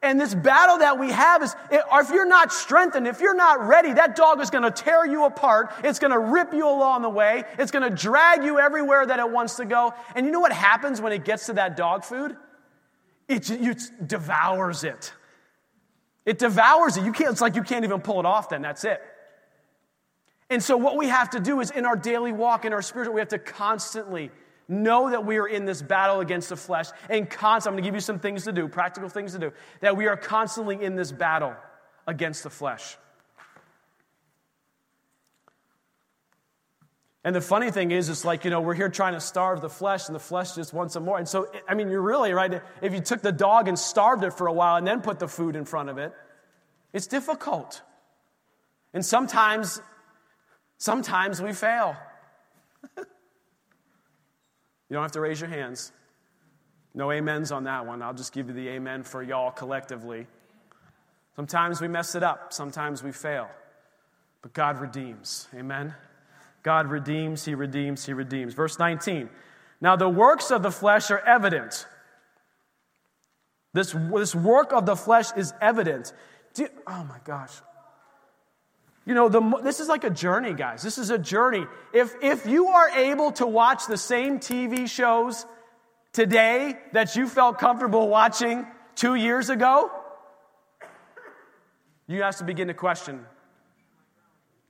And this battle that we have is if you're not strengthened, if you're not ready, that dog is going to tear you apart. It's going to rip you along the way. It's going to drag you everywhere that it wants to go. And you know what happens when it gets to that dog food? It, it devours it. It devours it. You can't, it's like you can't even pull it off then. That's it. And so, what we have to do is in our daily walk, in our spiritual, we have to constantly Know that we are in this battle against the flesh and constantly, I'm going to give you some things to do, practical things to do, that we are constantly in this battle against the flesh. And the funny thing is, it's like, you know, we're here trying to starve the flesh, and the flesh just wants some more. And so, I mean, you're really right. If you took the dog and starved it for a while and then put the food in front of it, it's difficult. And sometimes, sometimes we fail. You don't have to raise your hands. No amens on that one. I'll just give you the amen for y'all collectively. Sometimes we mess it up, sometimes we fail. But God redeems. Amen. God redeems, He redeems, He redeems. Verse 19. Now the works of the flesh are evident. This, this work of the flesh is evident. You, oh my gosh. You know, the, this is like a journey, guys. This is a journey. If, if you are able to watch the same TV shows today that you felt comfortable watching two years ago, you have to begin to question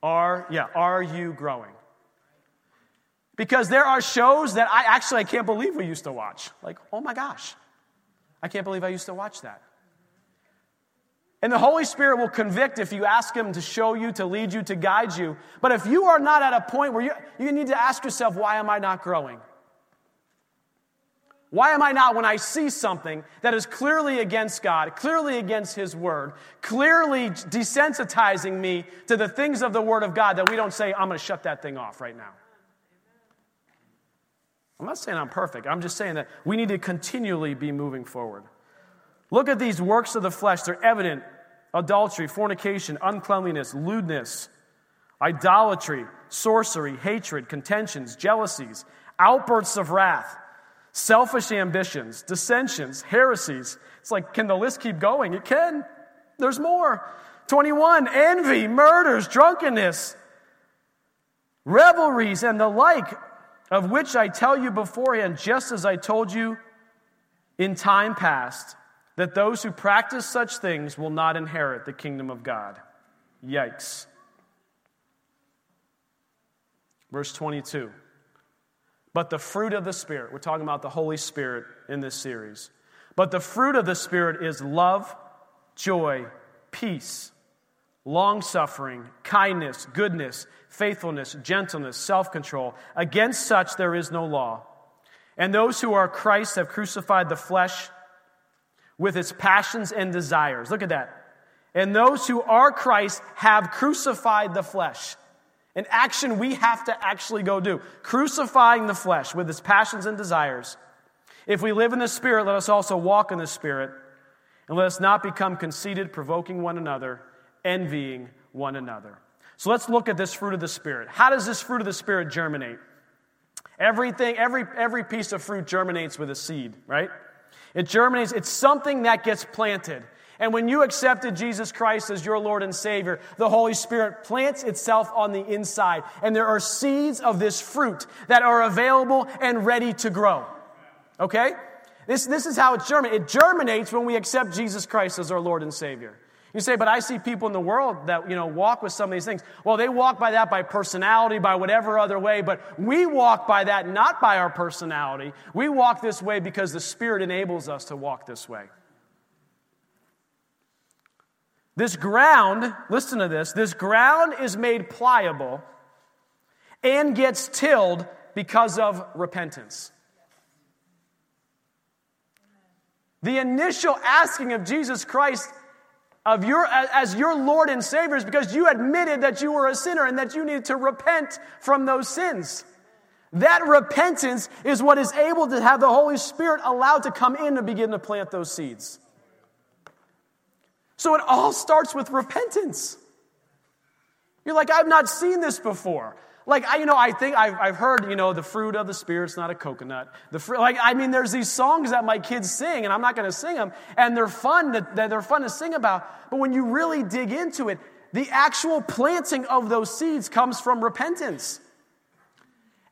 are, yeah, are you growing? Because there are shows that I actually I can't believe we used to watch. Like, oh my gosh. I can't believe I used to watch that. And the Holy Spirit will convict if you ask Him to show you, to lead you, to guide you. But if you are not at a point where you, you need to ask yourself, why am I not growing? Why am I not, when I see something that is clearly against God, clearly against His Word, clearly desensitizing me to the things of the Word of God, that we don't say, I'm going to shut that thing off right now? I'm not saying I'm perfect. I'm just saying that we need to continually be moving forward. Look at these works of the flesh. They're evident adultery, fornication, uncleanliness, lewdness, idolatry, sorcery, hatred, contentions, jealousies, outbursts of wrath selfish ambitions, dissensions, heresies. It's like, can the list keep going? It can. There's more. 21, envy, murders, drunkenness, revelries, and the like, of which I tell you beforehand, just as I told you in time past, that those who practice such things will not inherit the kingdom of God. Yikes. Verse 22. But the fruit of the Spirit, we're talking about the Holy Spirit in this series. But the fruit of the Spirit is love, joy, peace, long suffering, kindness, goodness, faithfulness, gentleness, self control. Against such there is no law. And those who are Christ have crucified the flesh with its passions and desires. Look at that. And those who are Christ have crucified the flesh an action we have to actually go do. Crucifying the flesh with its passions and desires. If we live in the Spirit, let us also walk in the Spirit. And let us not become conceited, provoking one another, envying one another. So let's look at this fruit of the Spirit. How does this fruit of the Spirit germinate? Everything, every, every piece of fruit germinates with a seed, right? It germinates, it's something that gets planted. And when you accepted Jesus Christ as your Lord and Savior, the Holy Spirit plants itself on the inside. And there are seeds of this fruit that are available and ready to grow. Okay? This, this is how it germinates. It germinates when we accept Jesus Christ as our Lord and Savior. You say, but I see people in the world that, you know, walk with some of these things. Well, they walk by that by personality, by whatever other way, but we walk by that not by our personality. We walk this way because the Spirit enables us to walk this way. This ground, listen to this, this ground is made pliable and gets tilled because of repentance. The initial asking of Jesus Christ of your, as your Lord and Savior is because you admitted that you were a sinner and that you needed to repent from those sins. That repentance is what is able to have the Holy Spirit allowed to come in and begin to plant those seeds. So it all starts with repentance. You're like, I've not seen this before. Like, I, you know, I think I've, I've heard, you know, the fruit of the Spirit's not a coconut. The fruit, like, I mean, there's these songs that my kids sing, and I'm not going to sing them, and they're fun, to, they're fun to sing about. But when you really dig into it, the actual planting of those seeds comes from repentance.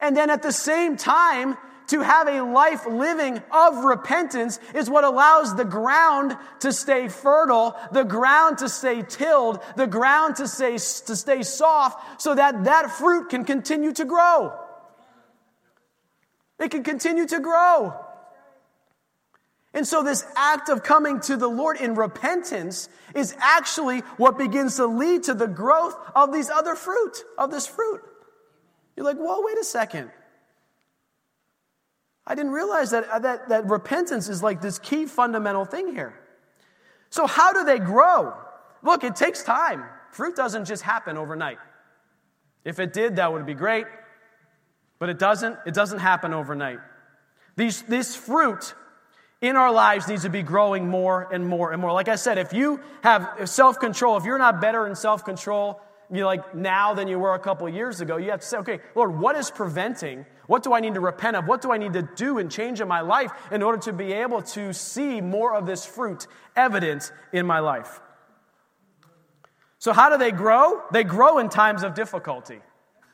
And then at the same time, to have a life living of repentance is what allows the ground to stay fertile, the ground to stay tilled, the ground to stay, to stay soft so that that fruit can continue to grow. It can continue to grow. And so, this act of coming to the Lord in repentance is actually what begins to lead to the growth of these other fruit, of this fruit. You're like, whoa, wait a second. I didn't realize that, uh, that, that repentance is like this key fundamental thing here. So, how do they grow? Look, it takes time. Fruit doesn't just happen overnight. If it did, that would be great, but it doesn't. It doesn't happen overnight. These, this fruit in our lives needs to be growing more and more and more. Like I said, if you have self control, if you're not better in self control, you like now than you were a couple years ago, you have to say, okay, Lord, what is preventing? What do I need to repent of? What do I need to do and change in my life in order to be able to see more of this fruit evident in my life? So, how do they grow? They grow in times of difficulty,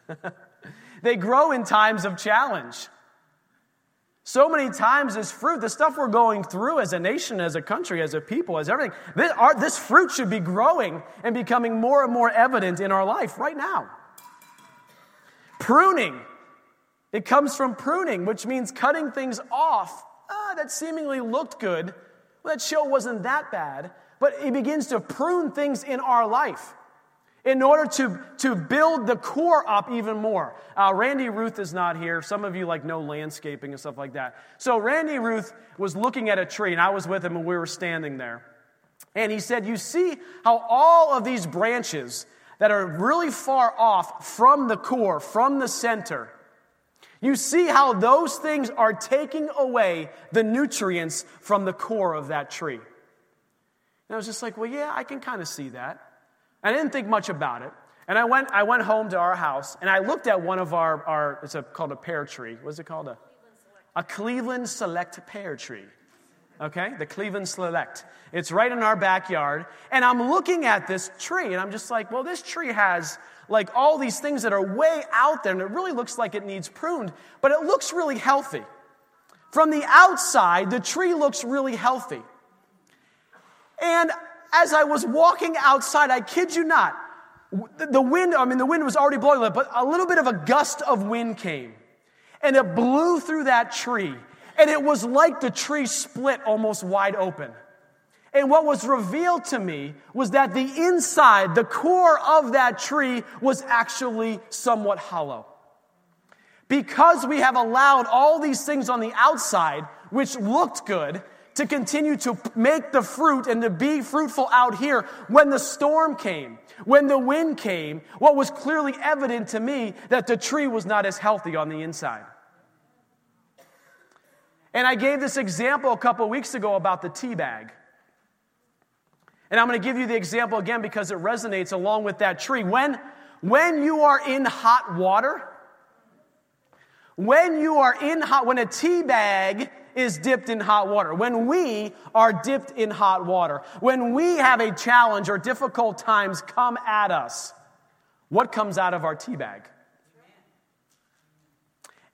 they grow in times of challenge. So many times, this fruit, the stuff we're going through as a nation, as a country, as a people, as everything, this, our, this fruit should be growing and becoming more and more evident in our life right now. Pruning. It comes from pruning, which means cutting things off ah, that seemingly looked good. Well, that show wasn't that bad, but it begins to prune things in our life in order to, to build the core up even more. Uh, Randy Ruth is not here. Some of you like know landscaping and stuff like that. So Randy Ruth was looking at a tree, and I was with him, and we were standing there. And he said, You see how all of these branches that are really far off from the core, from the center, you see how those things are taking away the nutrients from the core of that tree. And I was just like, Well, yeah, I can kind of see that. I didn't think much about it. And I went, I went home to our house and I looked at one of our, our it's a, called a pear tree. What's it called? A, a Cleveland Select pear tree. Okay? The Cleveland Select. It's right in our backyard. And I'm looking at this tree and I'm just like, well, this tree has like all these things that are way out there and it really looks like it needs pruned, but it looks really healthy. From the outside, the tree looks really healthy. And as I was walking outside, I kid you not, the wind, I mean, the wind was already blowing, but a little bit of a gust of wind came. And it blew through that tree. And it was like the tree split almost wide open. And what was revealed to me was that the inside, the core of that tree, was actually somewhat hollow. Because we have allowed all these things on the outside, which looked good, to continue to make the fruit and to be fruitful out here when the storm came, when the wind came, what was clearly evident to me that the tree was not as healthy on the inside. And I gave this example a couple weeks ago about the tea bag. And I'm going to give you the example again because it resonates along with that tree. When, when you are in hot water, when you are in hot, when a tea bag is dipped in hot water, when we are dipped in hot water, when we have a challenge or difficult times come at us, what comes out of our tea bag?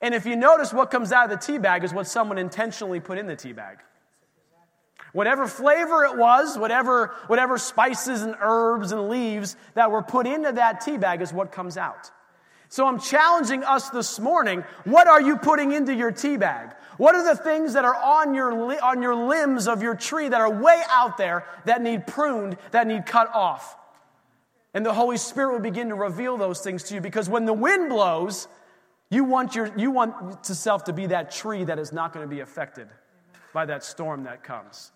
And if you notice what comes out of the tea bag is what someone intentionally put in the tea bag. Whatever flavor it was, whatever, whatever spices and herbs and leaves that were put into that tea bag is what comes out. So I'm challenging us this morning. What are you putting into your tea bag? What are the things that are on your, on your limbs of your tree that are way out there that need pruned, that need cut off? And the Holy Spirit will begin to reveal those things to you because when the wind blows, you want, your, you want yourself to be that tree that is not going to be affected by that storm that comes.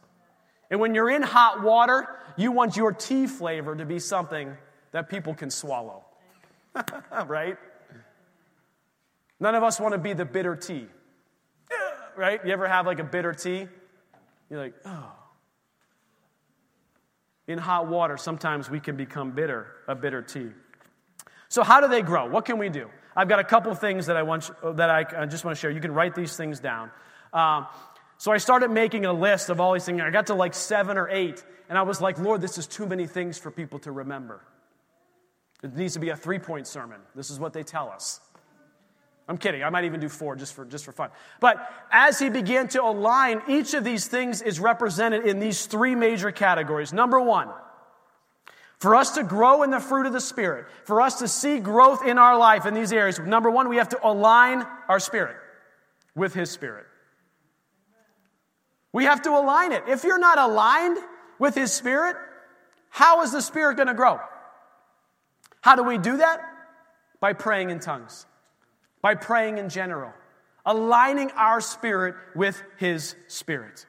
And when you're in hot water, you want your tea flavor to be something that people can swallow. right? None of us want to be the bitter tea. right? You ever have like a bitter tea? You're like, oh. In hot water, sometimes we can become bitter, a bitter tea. So, how do they grow? What can we do? I've got a couple things that I want that I, just want to share. You can write these things down. Um, so I started making a list of all these things. I got to like seven or eight, and I was like, Lord, this is too many things for people to remember. It needs to be a three point sermon. This is what they tell us. I'm kidding. I might even do four just for, just for fun. But as he began to align, each of these things is represented in these three major categories. Number one, for us to grow in the fruit of the Spirit, for us to see growth in our life in these areas, number one, we have to align our spirit with His Spirit. We have to align it. If you're not aligned with His Spirit, how is the Spirit going to grow? How do we do that? By praying in tongues, by praying in general, aligning our spirit with His Spirit.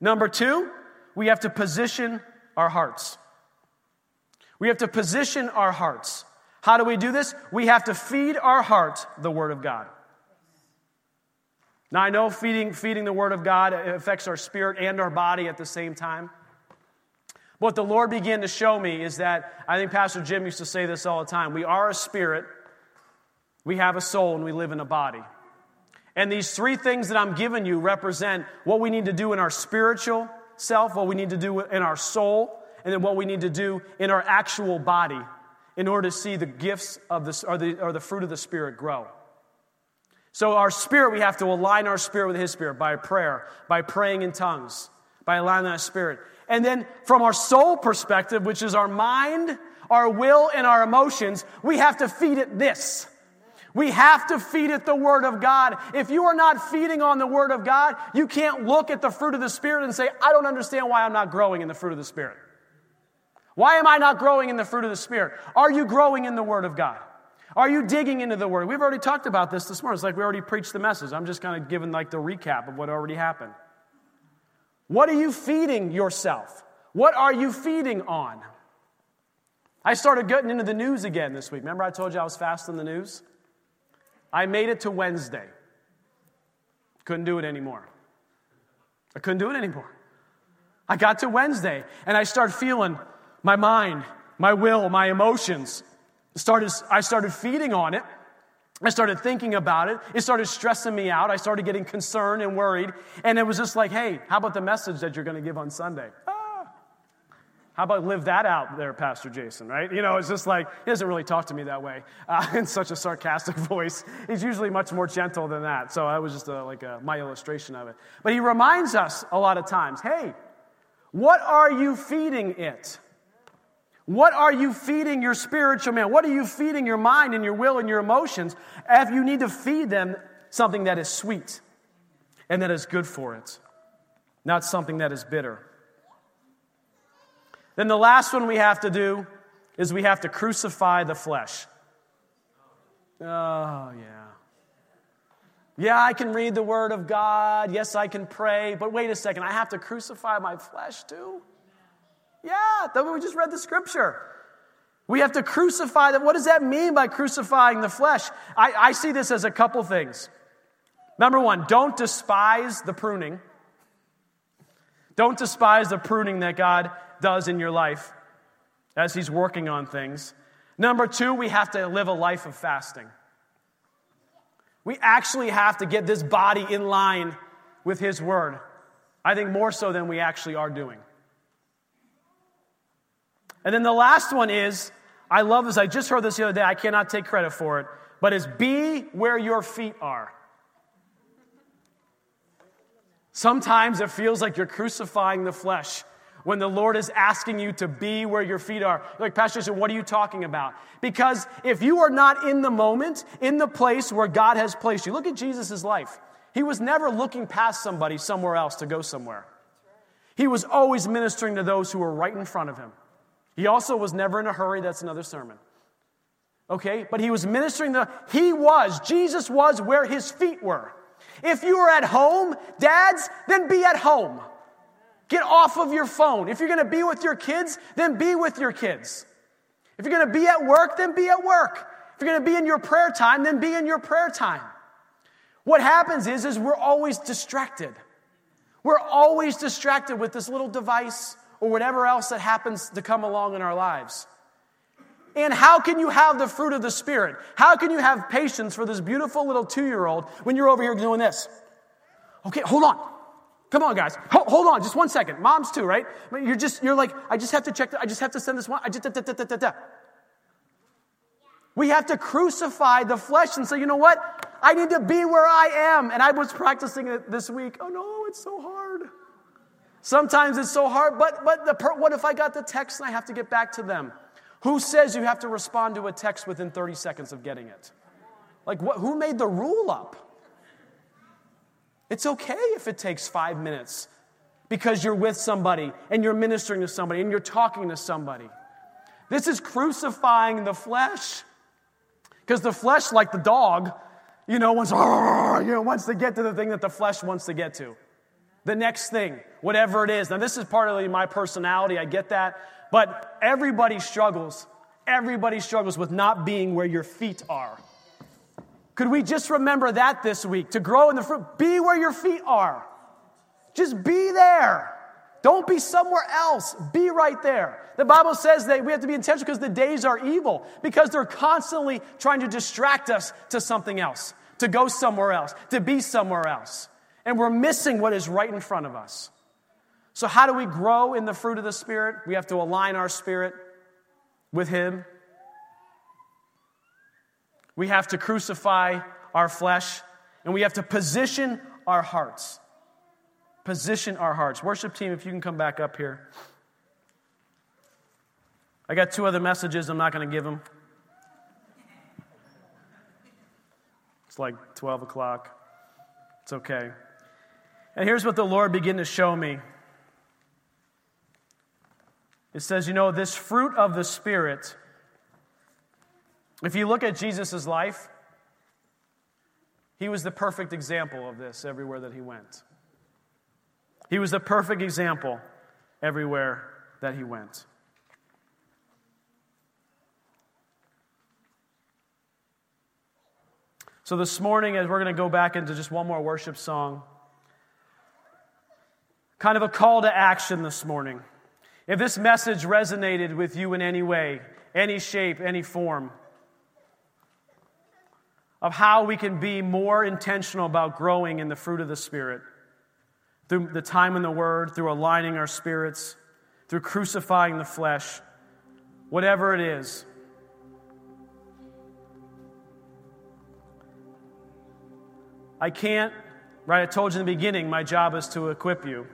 Number two, we have to position our hearts. We have to position our hearts. How do we do this? We have to feed our heart the Word of God. Now, I know feeding, feeding the Word of God affects our spirit and our body at the same time. What the Lord began to show me is that I think Pastor Jim used to say this all the time we are a spirit, we have a soul, and we live in a body. And these three things that I'm giving you represent what we need to do in our spiritual self, what we need to do in our soul, and then what we need to do in our actual body in order to see the gifts of the, or the, or the fruit of the Spirit grow. So, our spirit, we have to align our spirit with His Spirit by prayer, by praying in tongues, by aligning that spirit. And then, from our soul perspective, which is our mind, our will, and our emotions, we have to feed it this. We have to feed it the Word of God. If you are not feeding on the Word of God, you can't look at the fruit of the Spirit and say, I don't understand why I'm not growing in the fruit of the Spirit. Why am I not growing in the fruit of the Spirit? Are you growing in the Word of God? Are you digging into the Word? We've already talked about this this morning. It's like we already preached the message. I'm just kind of giving like the recap of what already happened. What are you feeding yourself? What are you feeding on? I started getting into the news again this week. Remember, I told you I was fasting the news? I made it to Wednesday. Couldn't do it anymore. I couldn't do it anymore. I got to Wednesday and I started feeling my mind, my will, my emotions. Started, I started feeding on it. I started thinking about it. It started stressing me out. I started getting concerned and worried. And it was just like, hey, how about the message that you're going to give on Sunday? Ah. How about live that out there, Pastor Jason, right? You know, it's just like, he doesn't really talk to me that way uh, in such a sarcastic voice. He's usually much more gentle than that. So that was just a, like a, my illustration of it. But he reminds us a lot of times hey, what are you feeding it? What are you feeding your spiritual man? What are you feeding your mind and your will and your emotions if you need to feed them something that is sweet and that is good for it, not something that is bitter? Then the last one we have to do is we have to crucify the flesh. Oh, yeah. Yeah, I can read the Word of God. Yes, I can pray. But wait a second, I have to crucify my flesh too? Yeah, that we just read the scripture. We have to crucify that. What does that mean by crucifying the flesh? I, I see this as a couple things. Number one, don't despise the pruning. Don't despise the pruning that God does in your life as He's working on things. Number two, we have to live a life of fasting. We actually have to get this body in line with His Word. I think more so than we actually are doing. And then the last one is I love this. I just heard this the other day. I cannot take credit for it, but is be where your feet are. Sometimes it feels like you're crucifying the flesh when the Lord is asking you to be where your feet are. Like, Pastor said, what are you talking about? Because if you are not in the moment, in the place where God has placed you, look at Jesus' life. He was never looking past somebody somewhere else to go somewhere. He was always ministering to those who were right in front of him. He also was never in a hurry. That's another sermon. Okay? But he was ministering the, he was, Jesus was where his feet were. If you are at home, dads, then be at home. Get off of your phone. If you're going to be with your kids, then be with your kids. If you're going to be at work, then be at work. If you're going to be in your prayer time, then be in your prayer time. What happens is, is we're always distracted. We're always distracted with this little device or whatever else that happens to come along in our lives. And how can you have the fruit of the Spirit? How can you have patience for this beautiful little two year old when you're over here doing this? Okay, hold on. Come on, guys. Hold, on, just one second. Moms too, right? You're just, you're like, I just have to check, the, I just have to send this one. I just, da, da, da. We have to crucify the flesh and say, you know what? I need to be where I am. And I was practicing it this week. Oh no, it's so hard. Sometimes it's so hard, but, but the per, what if I got the text and I have to get back to them? Who says you have to respond to a text within 30 seconds of getting it? Like, what, who made the rule up? It's okay if it takes five minutes because you're with somebody and you're ministering to somebody and you're talking to somebody. This is crucifying the flesh. Because the flesh, like the dog, you know, wants, you know, wants to get to the thing that the flesh wants to get to the next thing, whatever it is. Now, this is partly my personality, I get that, but everybody struggles. Everybody struggles with not being where your feet are. Could we just remember that this week? To grow in the fruit, be where your feet are. Just be there. Don't be somewhere else. Be right there. The Bible says that we have to be intentional because the days are evil, because they're constantly trying to distract us to something else, to go somewhere else, to be somewhere else. And we're missing what is right in front of us. So, how do we grow in the fruit of the Spirit? We have to align our spirit with Him. We have to crucify our flesh, and we have to position our hearts. Position our hearts. Worship team, if you can come back up here. I got two other messages. I'm not going to give them. It's like 12 o'clock. It's okay. And here's what the Lord began to show me. It says, you know, this fruit of the Spirit, if you look at Jesus' life, he was the perfect example of this everywhere that he went. He was the perfect example everywhere that he went. So, this morning, as we're going to go back into just one more worship song, kind of a call to action this morning. If this message resonated with you in any way, any shape, any form, of how we can be more intentional about growing in the fruit of the Spirit through the time in the Word, through aligning our spirits, through crucifying the flesh, whatever it is. I can't, right? I told you in the beginning, my job is to equip you.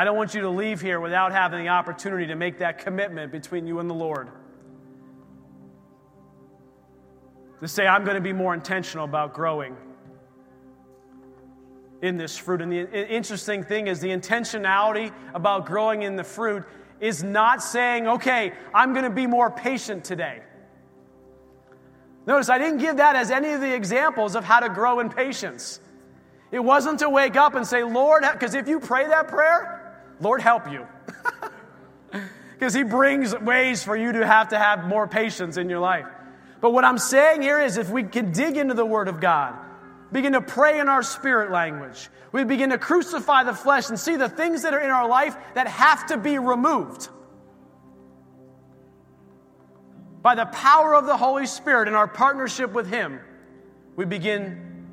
I don't want you to leave here without having the opportunity to make that commitment between you and the Lord. To say, I'm going to be more intentional about growing in this fruit. And the interesting thing is, the intentionality about growing in the fruit is not saying, okay, I'm going to be more patient today. Notice I didn't give that as any of the examples of how to grow in patience. It wasn't to wake up and say, Lord, because if you pray that prayer, Lord, help you. Because He brings ways for you to have to have more patience in your life. But what I'm saying here is if we can dig into the Word of God, begin to pray in our spirit language, we begin to crucify the flesh and see the things that are in our life that have to be removed. By the power of the Holy Spirit and our partnership with Him, we begin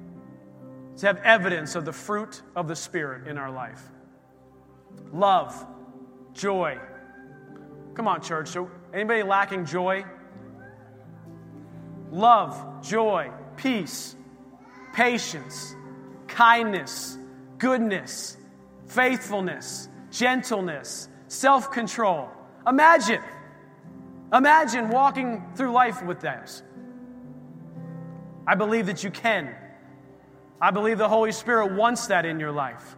to have evidence of the fruit of the Spirit in our life love, joy. Come on, church. So, anybody lacking joy? Love, joy, peace, patience, kindness, goodness, faithfulness, gentleness, self control. Imagine Imagine walking through life with those. I believe that you can. I believe the Holy Spirit wants that in your life.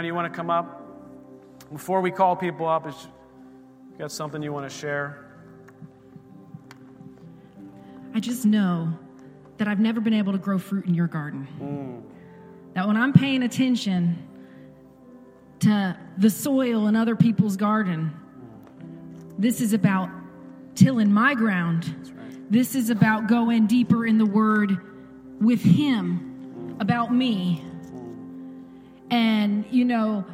Do you want to come up? Before we call people up, is you got something you want to share? I just know that I've never been able to grow fruit in your garden. Mm. That when I'm paying attention to the soil in other people's garden, this is about tilling my ground. Right. This is about going deeper in the word with Him about me. And, you know,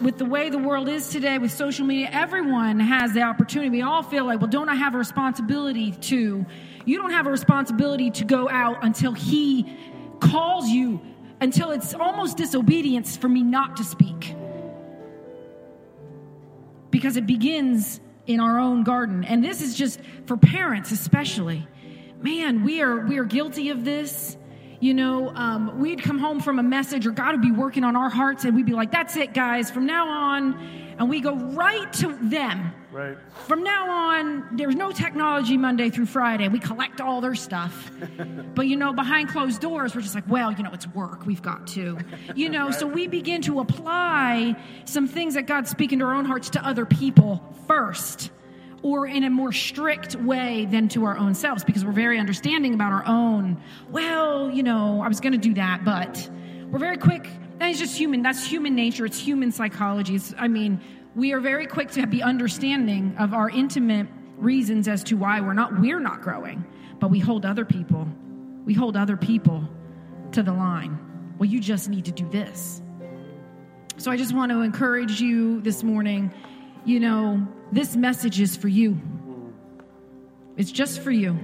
with the way the world is today with social media, everyone has the opportunity. We all feel like, well, don't I have a responsibility to? You don't have a responsibility to go out until He calls you, until it's almost disobedience for me not to speak. Because it begins in our own garden. And this is just for parents, especially. Man, we are we are guilty of this. You know, um, we'd come home from a message, or God would be working on our hearts, and we'd be like, "That's it, guys. From now on," and we go right to them. Right. From now on, there's no technology Monday through Friday. We collect all their stuff. but you know, behind closed doors, we're just like, well, you know, it's work. We've got to. You know, right. so we begin to apply some things that God's speaking to our own hearts to other people first or in a more strict way than to our own selves because we're very understanding about our own, well, you know, I was going to do that, but we're very quick. That is just human. That's human nature. It's human psychology. It's, I mean, we are very quick to be understanding of our intimate reasons as to why we're not we're not growing, but we hold other people. We hold other people to the line. Well, you just need to do this. So I just want to encourage you this morning, you know, this message is for you. It's just for you.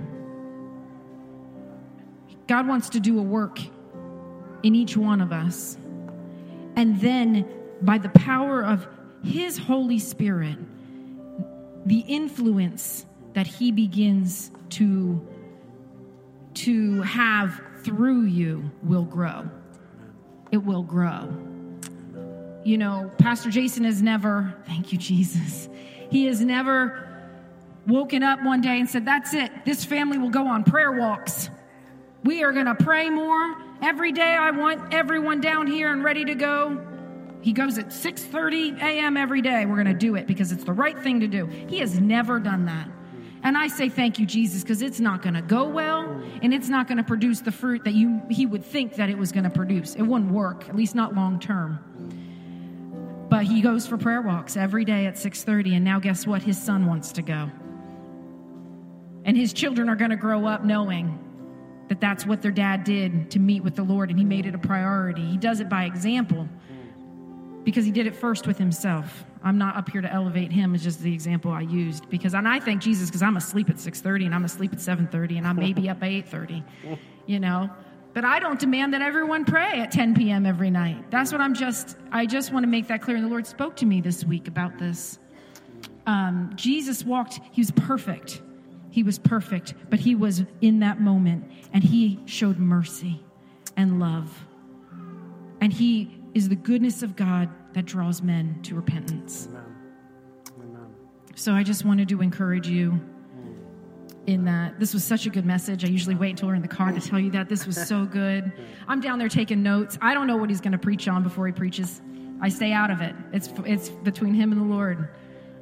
God wants to do a work in each one of us. And then, by the power of His Holy Spirit, the influence that He begins to, to have through you will grow. It will grow. You know, Pastor Jason has never, thank you, Jesus, he has never woken up one day and said, That's it. This family will go on prayer walks. We are going to pray more. Every day I want everyone down here and ready to go. He goes at 6:30 a.m. every day. We're going to do it because it's the right thing to do. He has never done that. And I say thank you Jesus because it's not going to go well and it's not going to produce the fruit that you he would think that it was going to produce. It wouldn't work, at least not long term. But he goes for prayer walks every day at 6:30 and now guess what? His son wants to go. And his children are going to grow up knowing that that's what their dad did to meet with the Lord and he made it a priority. He does it by example because he did it first with himself. I'm not up here to elevate him it's just the example I used because and I thank Jesus because I'm asleep at 6:30 and I'm asleep at 7:30 and I may be up at 8:30. You know, but I don't demand that everyone pray at 10 p.m. every night. That's what I'm just I just want to make that clear and the Lord spoke to me this week about this. Um, Jesus walked, he was perfect. He was perfect, but he was in that moment and he showed mercy and love. And he is the goodness of God that draws men to repentance. Amen. Amen. So I just wanted to encourage you in that this was such a good message. I usually wait until we're in the car to tell you that this was so good. I'm down there taking notes. I don't know what he's going to preach on before he preaches. I stay out of it. It's it's between him and the Lord.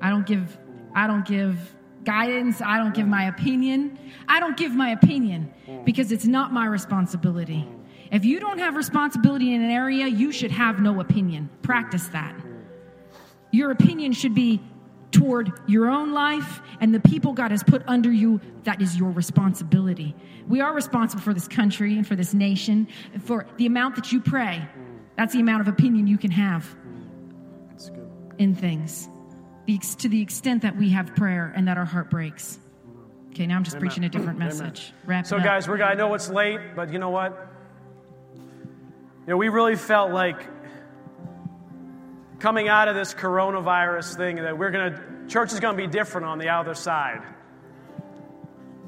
I don't give I don't give guidance. I don't give my opinion. I don't give my opinion because it's not my responsibility. If you don't have responsibility in an area, you should have no opinion. Practice that. Your opinion should be toward your own life and the people God has put under you. That is your responsibility. We are responsible for this country and for this nation, for the amount that you pray. That's the amount of opinion you can have in things to the extent that we have prayer and that our heart breaks. Okay, now I'm just Amen. preaching a different message. So, guys, we're I know it's late, but you know what? You know, we really felt like coming out of this coronavirus thing that we're gonna church is gonna be different on the other side.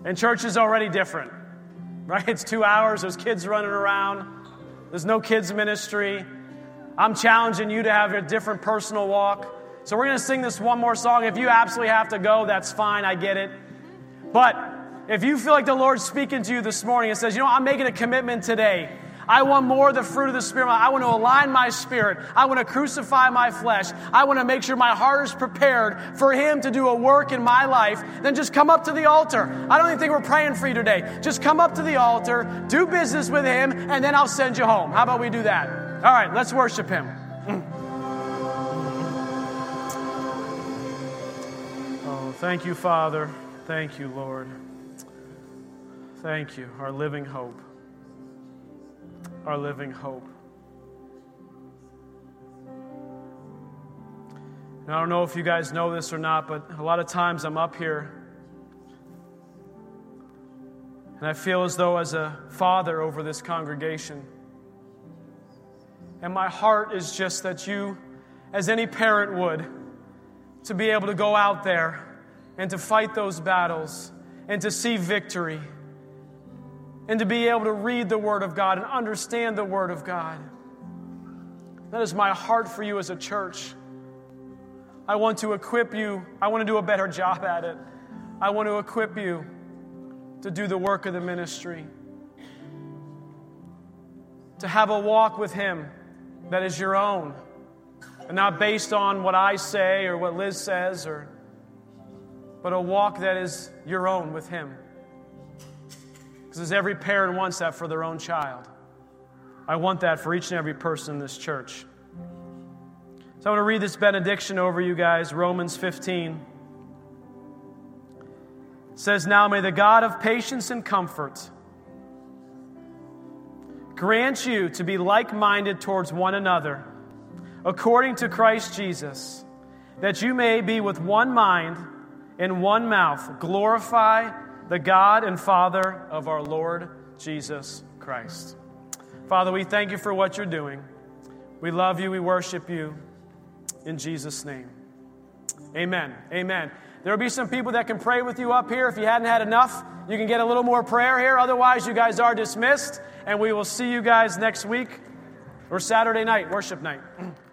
And church is already different, right? It's two hours. There's kids running around. There's no kids ministry. I'm challenging you to have a different personal walk. So we're going to sing this one more song. If you absolutely have to go, that's fine. I get it. But if you feel like the Lord's speaking to you this morning and says, you know, I'm making a commitment today. I want more of the fruit of the Spirit. I want to align my spirit. I want to crucify my flesh. I want to make sure my heart is prepared for Him to do a work in my life. Then just come up to the altar. I don't even think we're praying for you today. Just come up to the altar, do business with Him, and then I'll send you home. How about we do that? All right, let's worship Him. Mm. Oh, Thank you, Father. Thank you, Lord. Thank you, our living hope. Our living hope. And I don't know if you guys know this or not, but a lot of times I'm up here and I feel as though, as a father over this congregation, and my heart is just that you, as any parent would, to be able to go out there and to fight those battles and to see victory and to be able to read the Word of God and understand the Word of God. That is my heart for you as a church. I want to equip you, I want to do a better job at it. I want to equip you to do the work of the ministry, to have a walk with Him that is your own and not based on what I say or what Liz says or but a walk that is your own with Him. Because every parent wants that for their own child. I want that for each and every person in this church. So I want to read this benediction over you guys, Romans 15. says, Now may the God of patience and comfort grant you to be like minded towards one another, according to Christ Jesus, that you may be with one mind and one mouth, glorify the God and Father of our Lord Jesus Christ. Father, we thank you for what you're doing. We love you, we worship you. In Jesus' name. Amen. Amen. There will be some people that can pray with you up here. If you hadn't had enough, you can get a little more prayer here. Otherwise, you guys are dismissed, and we will see you guys next week or Saturday night, worship night.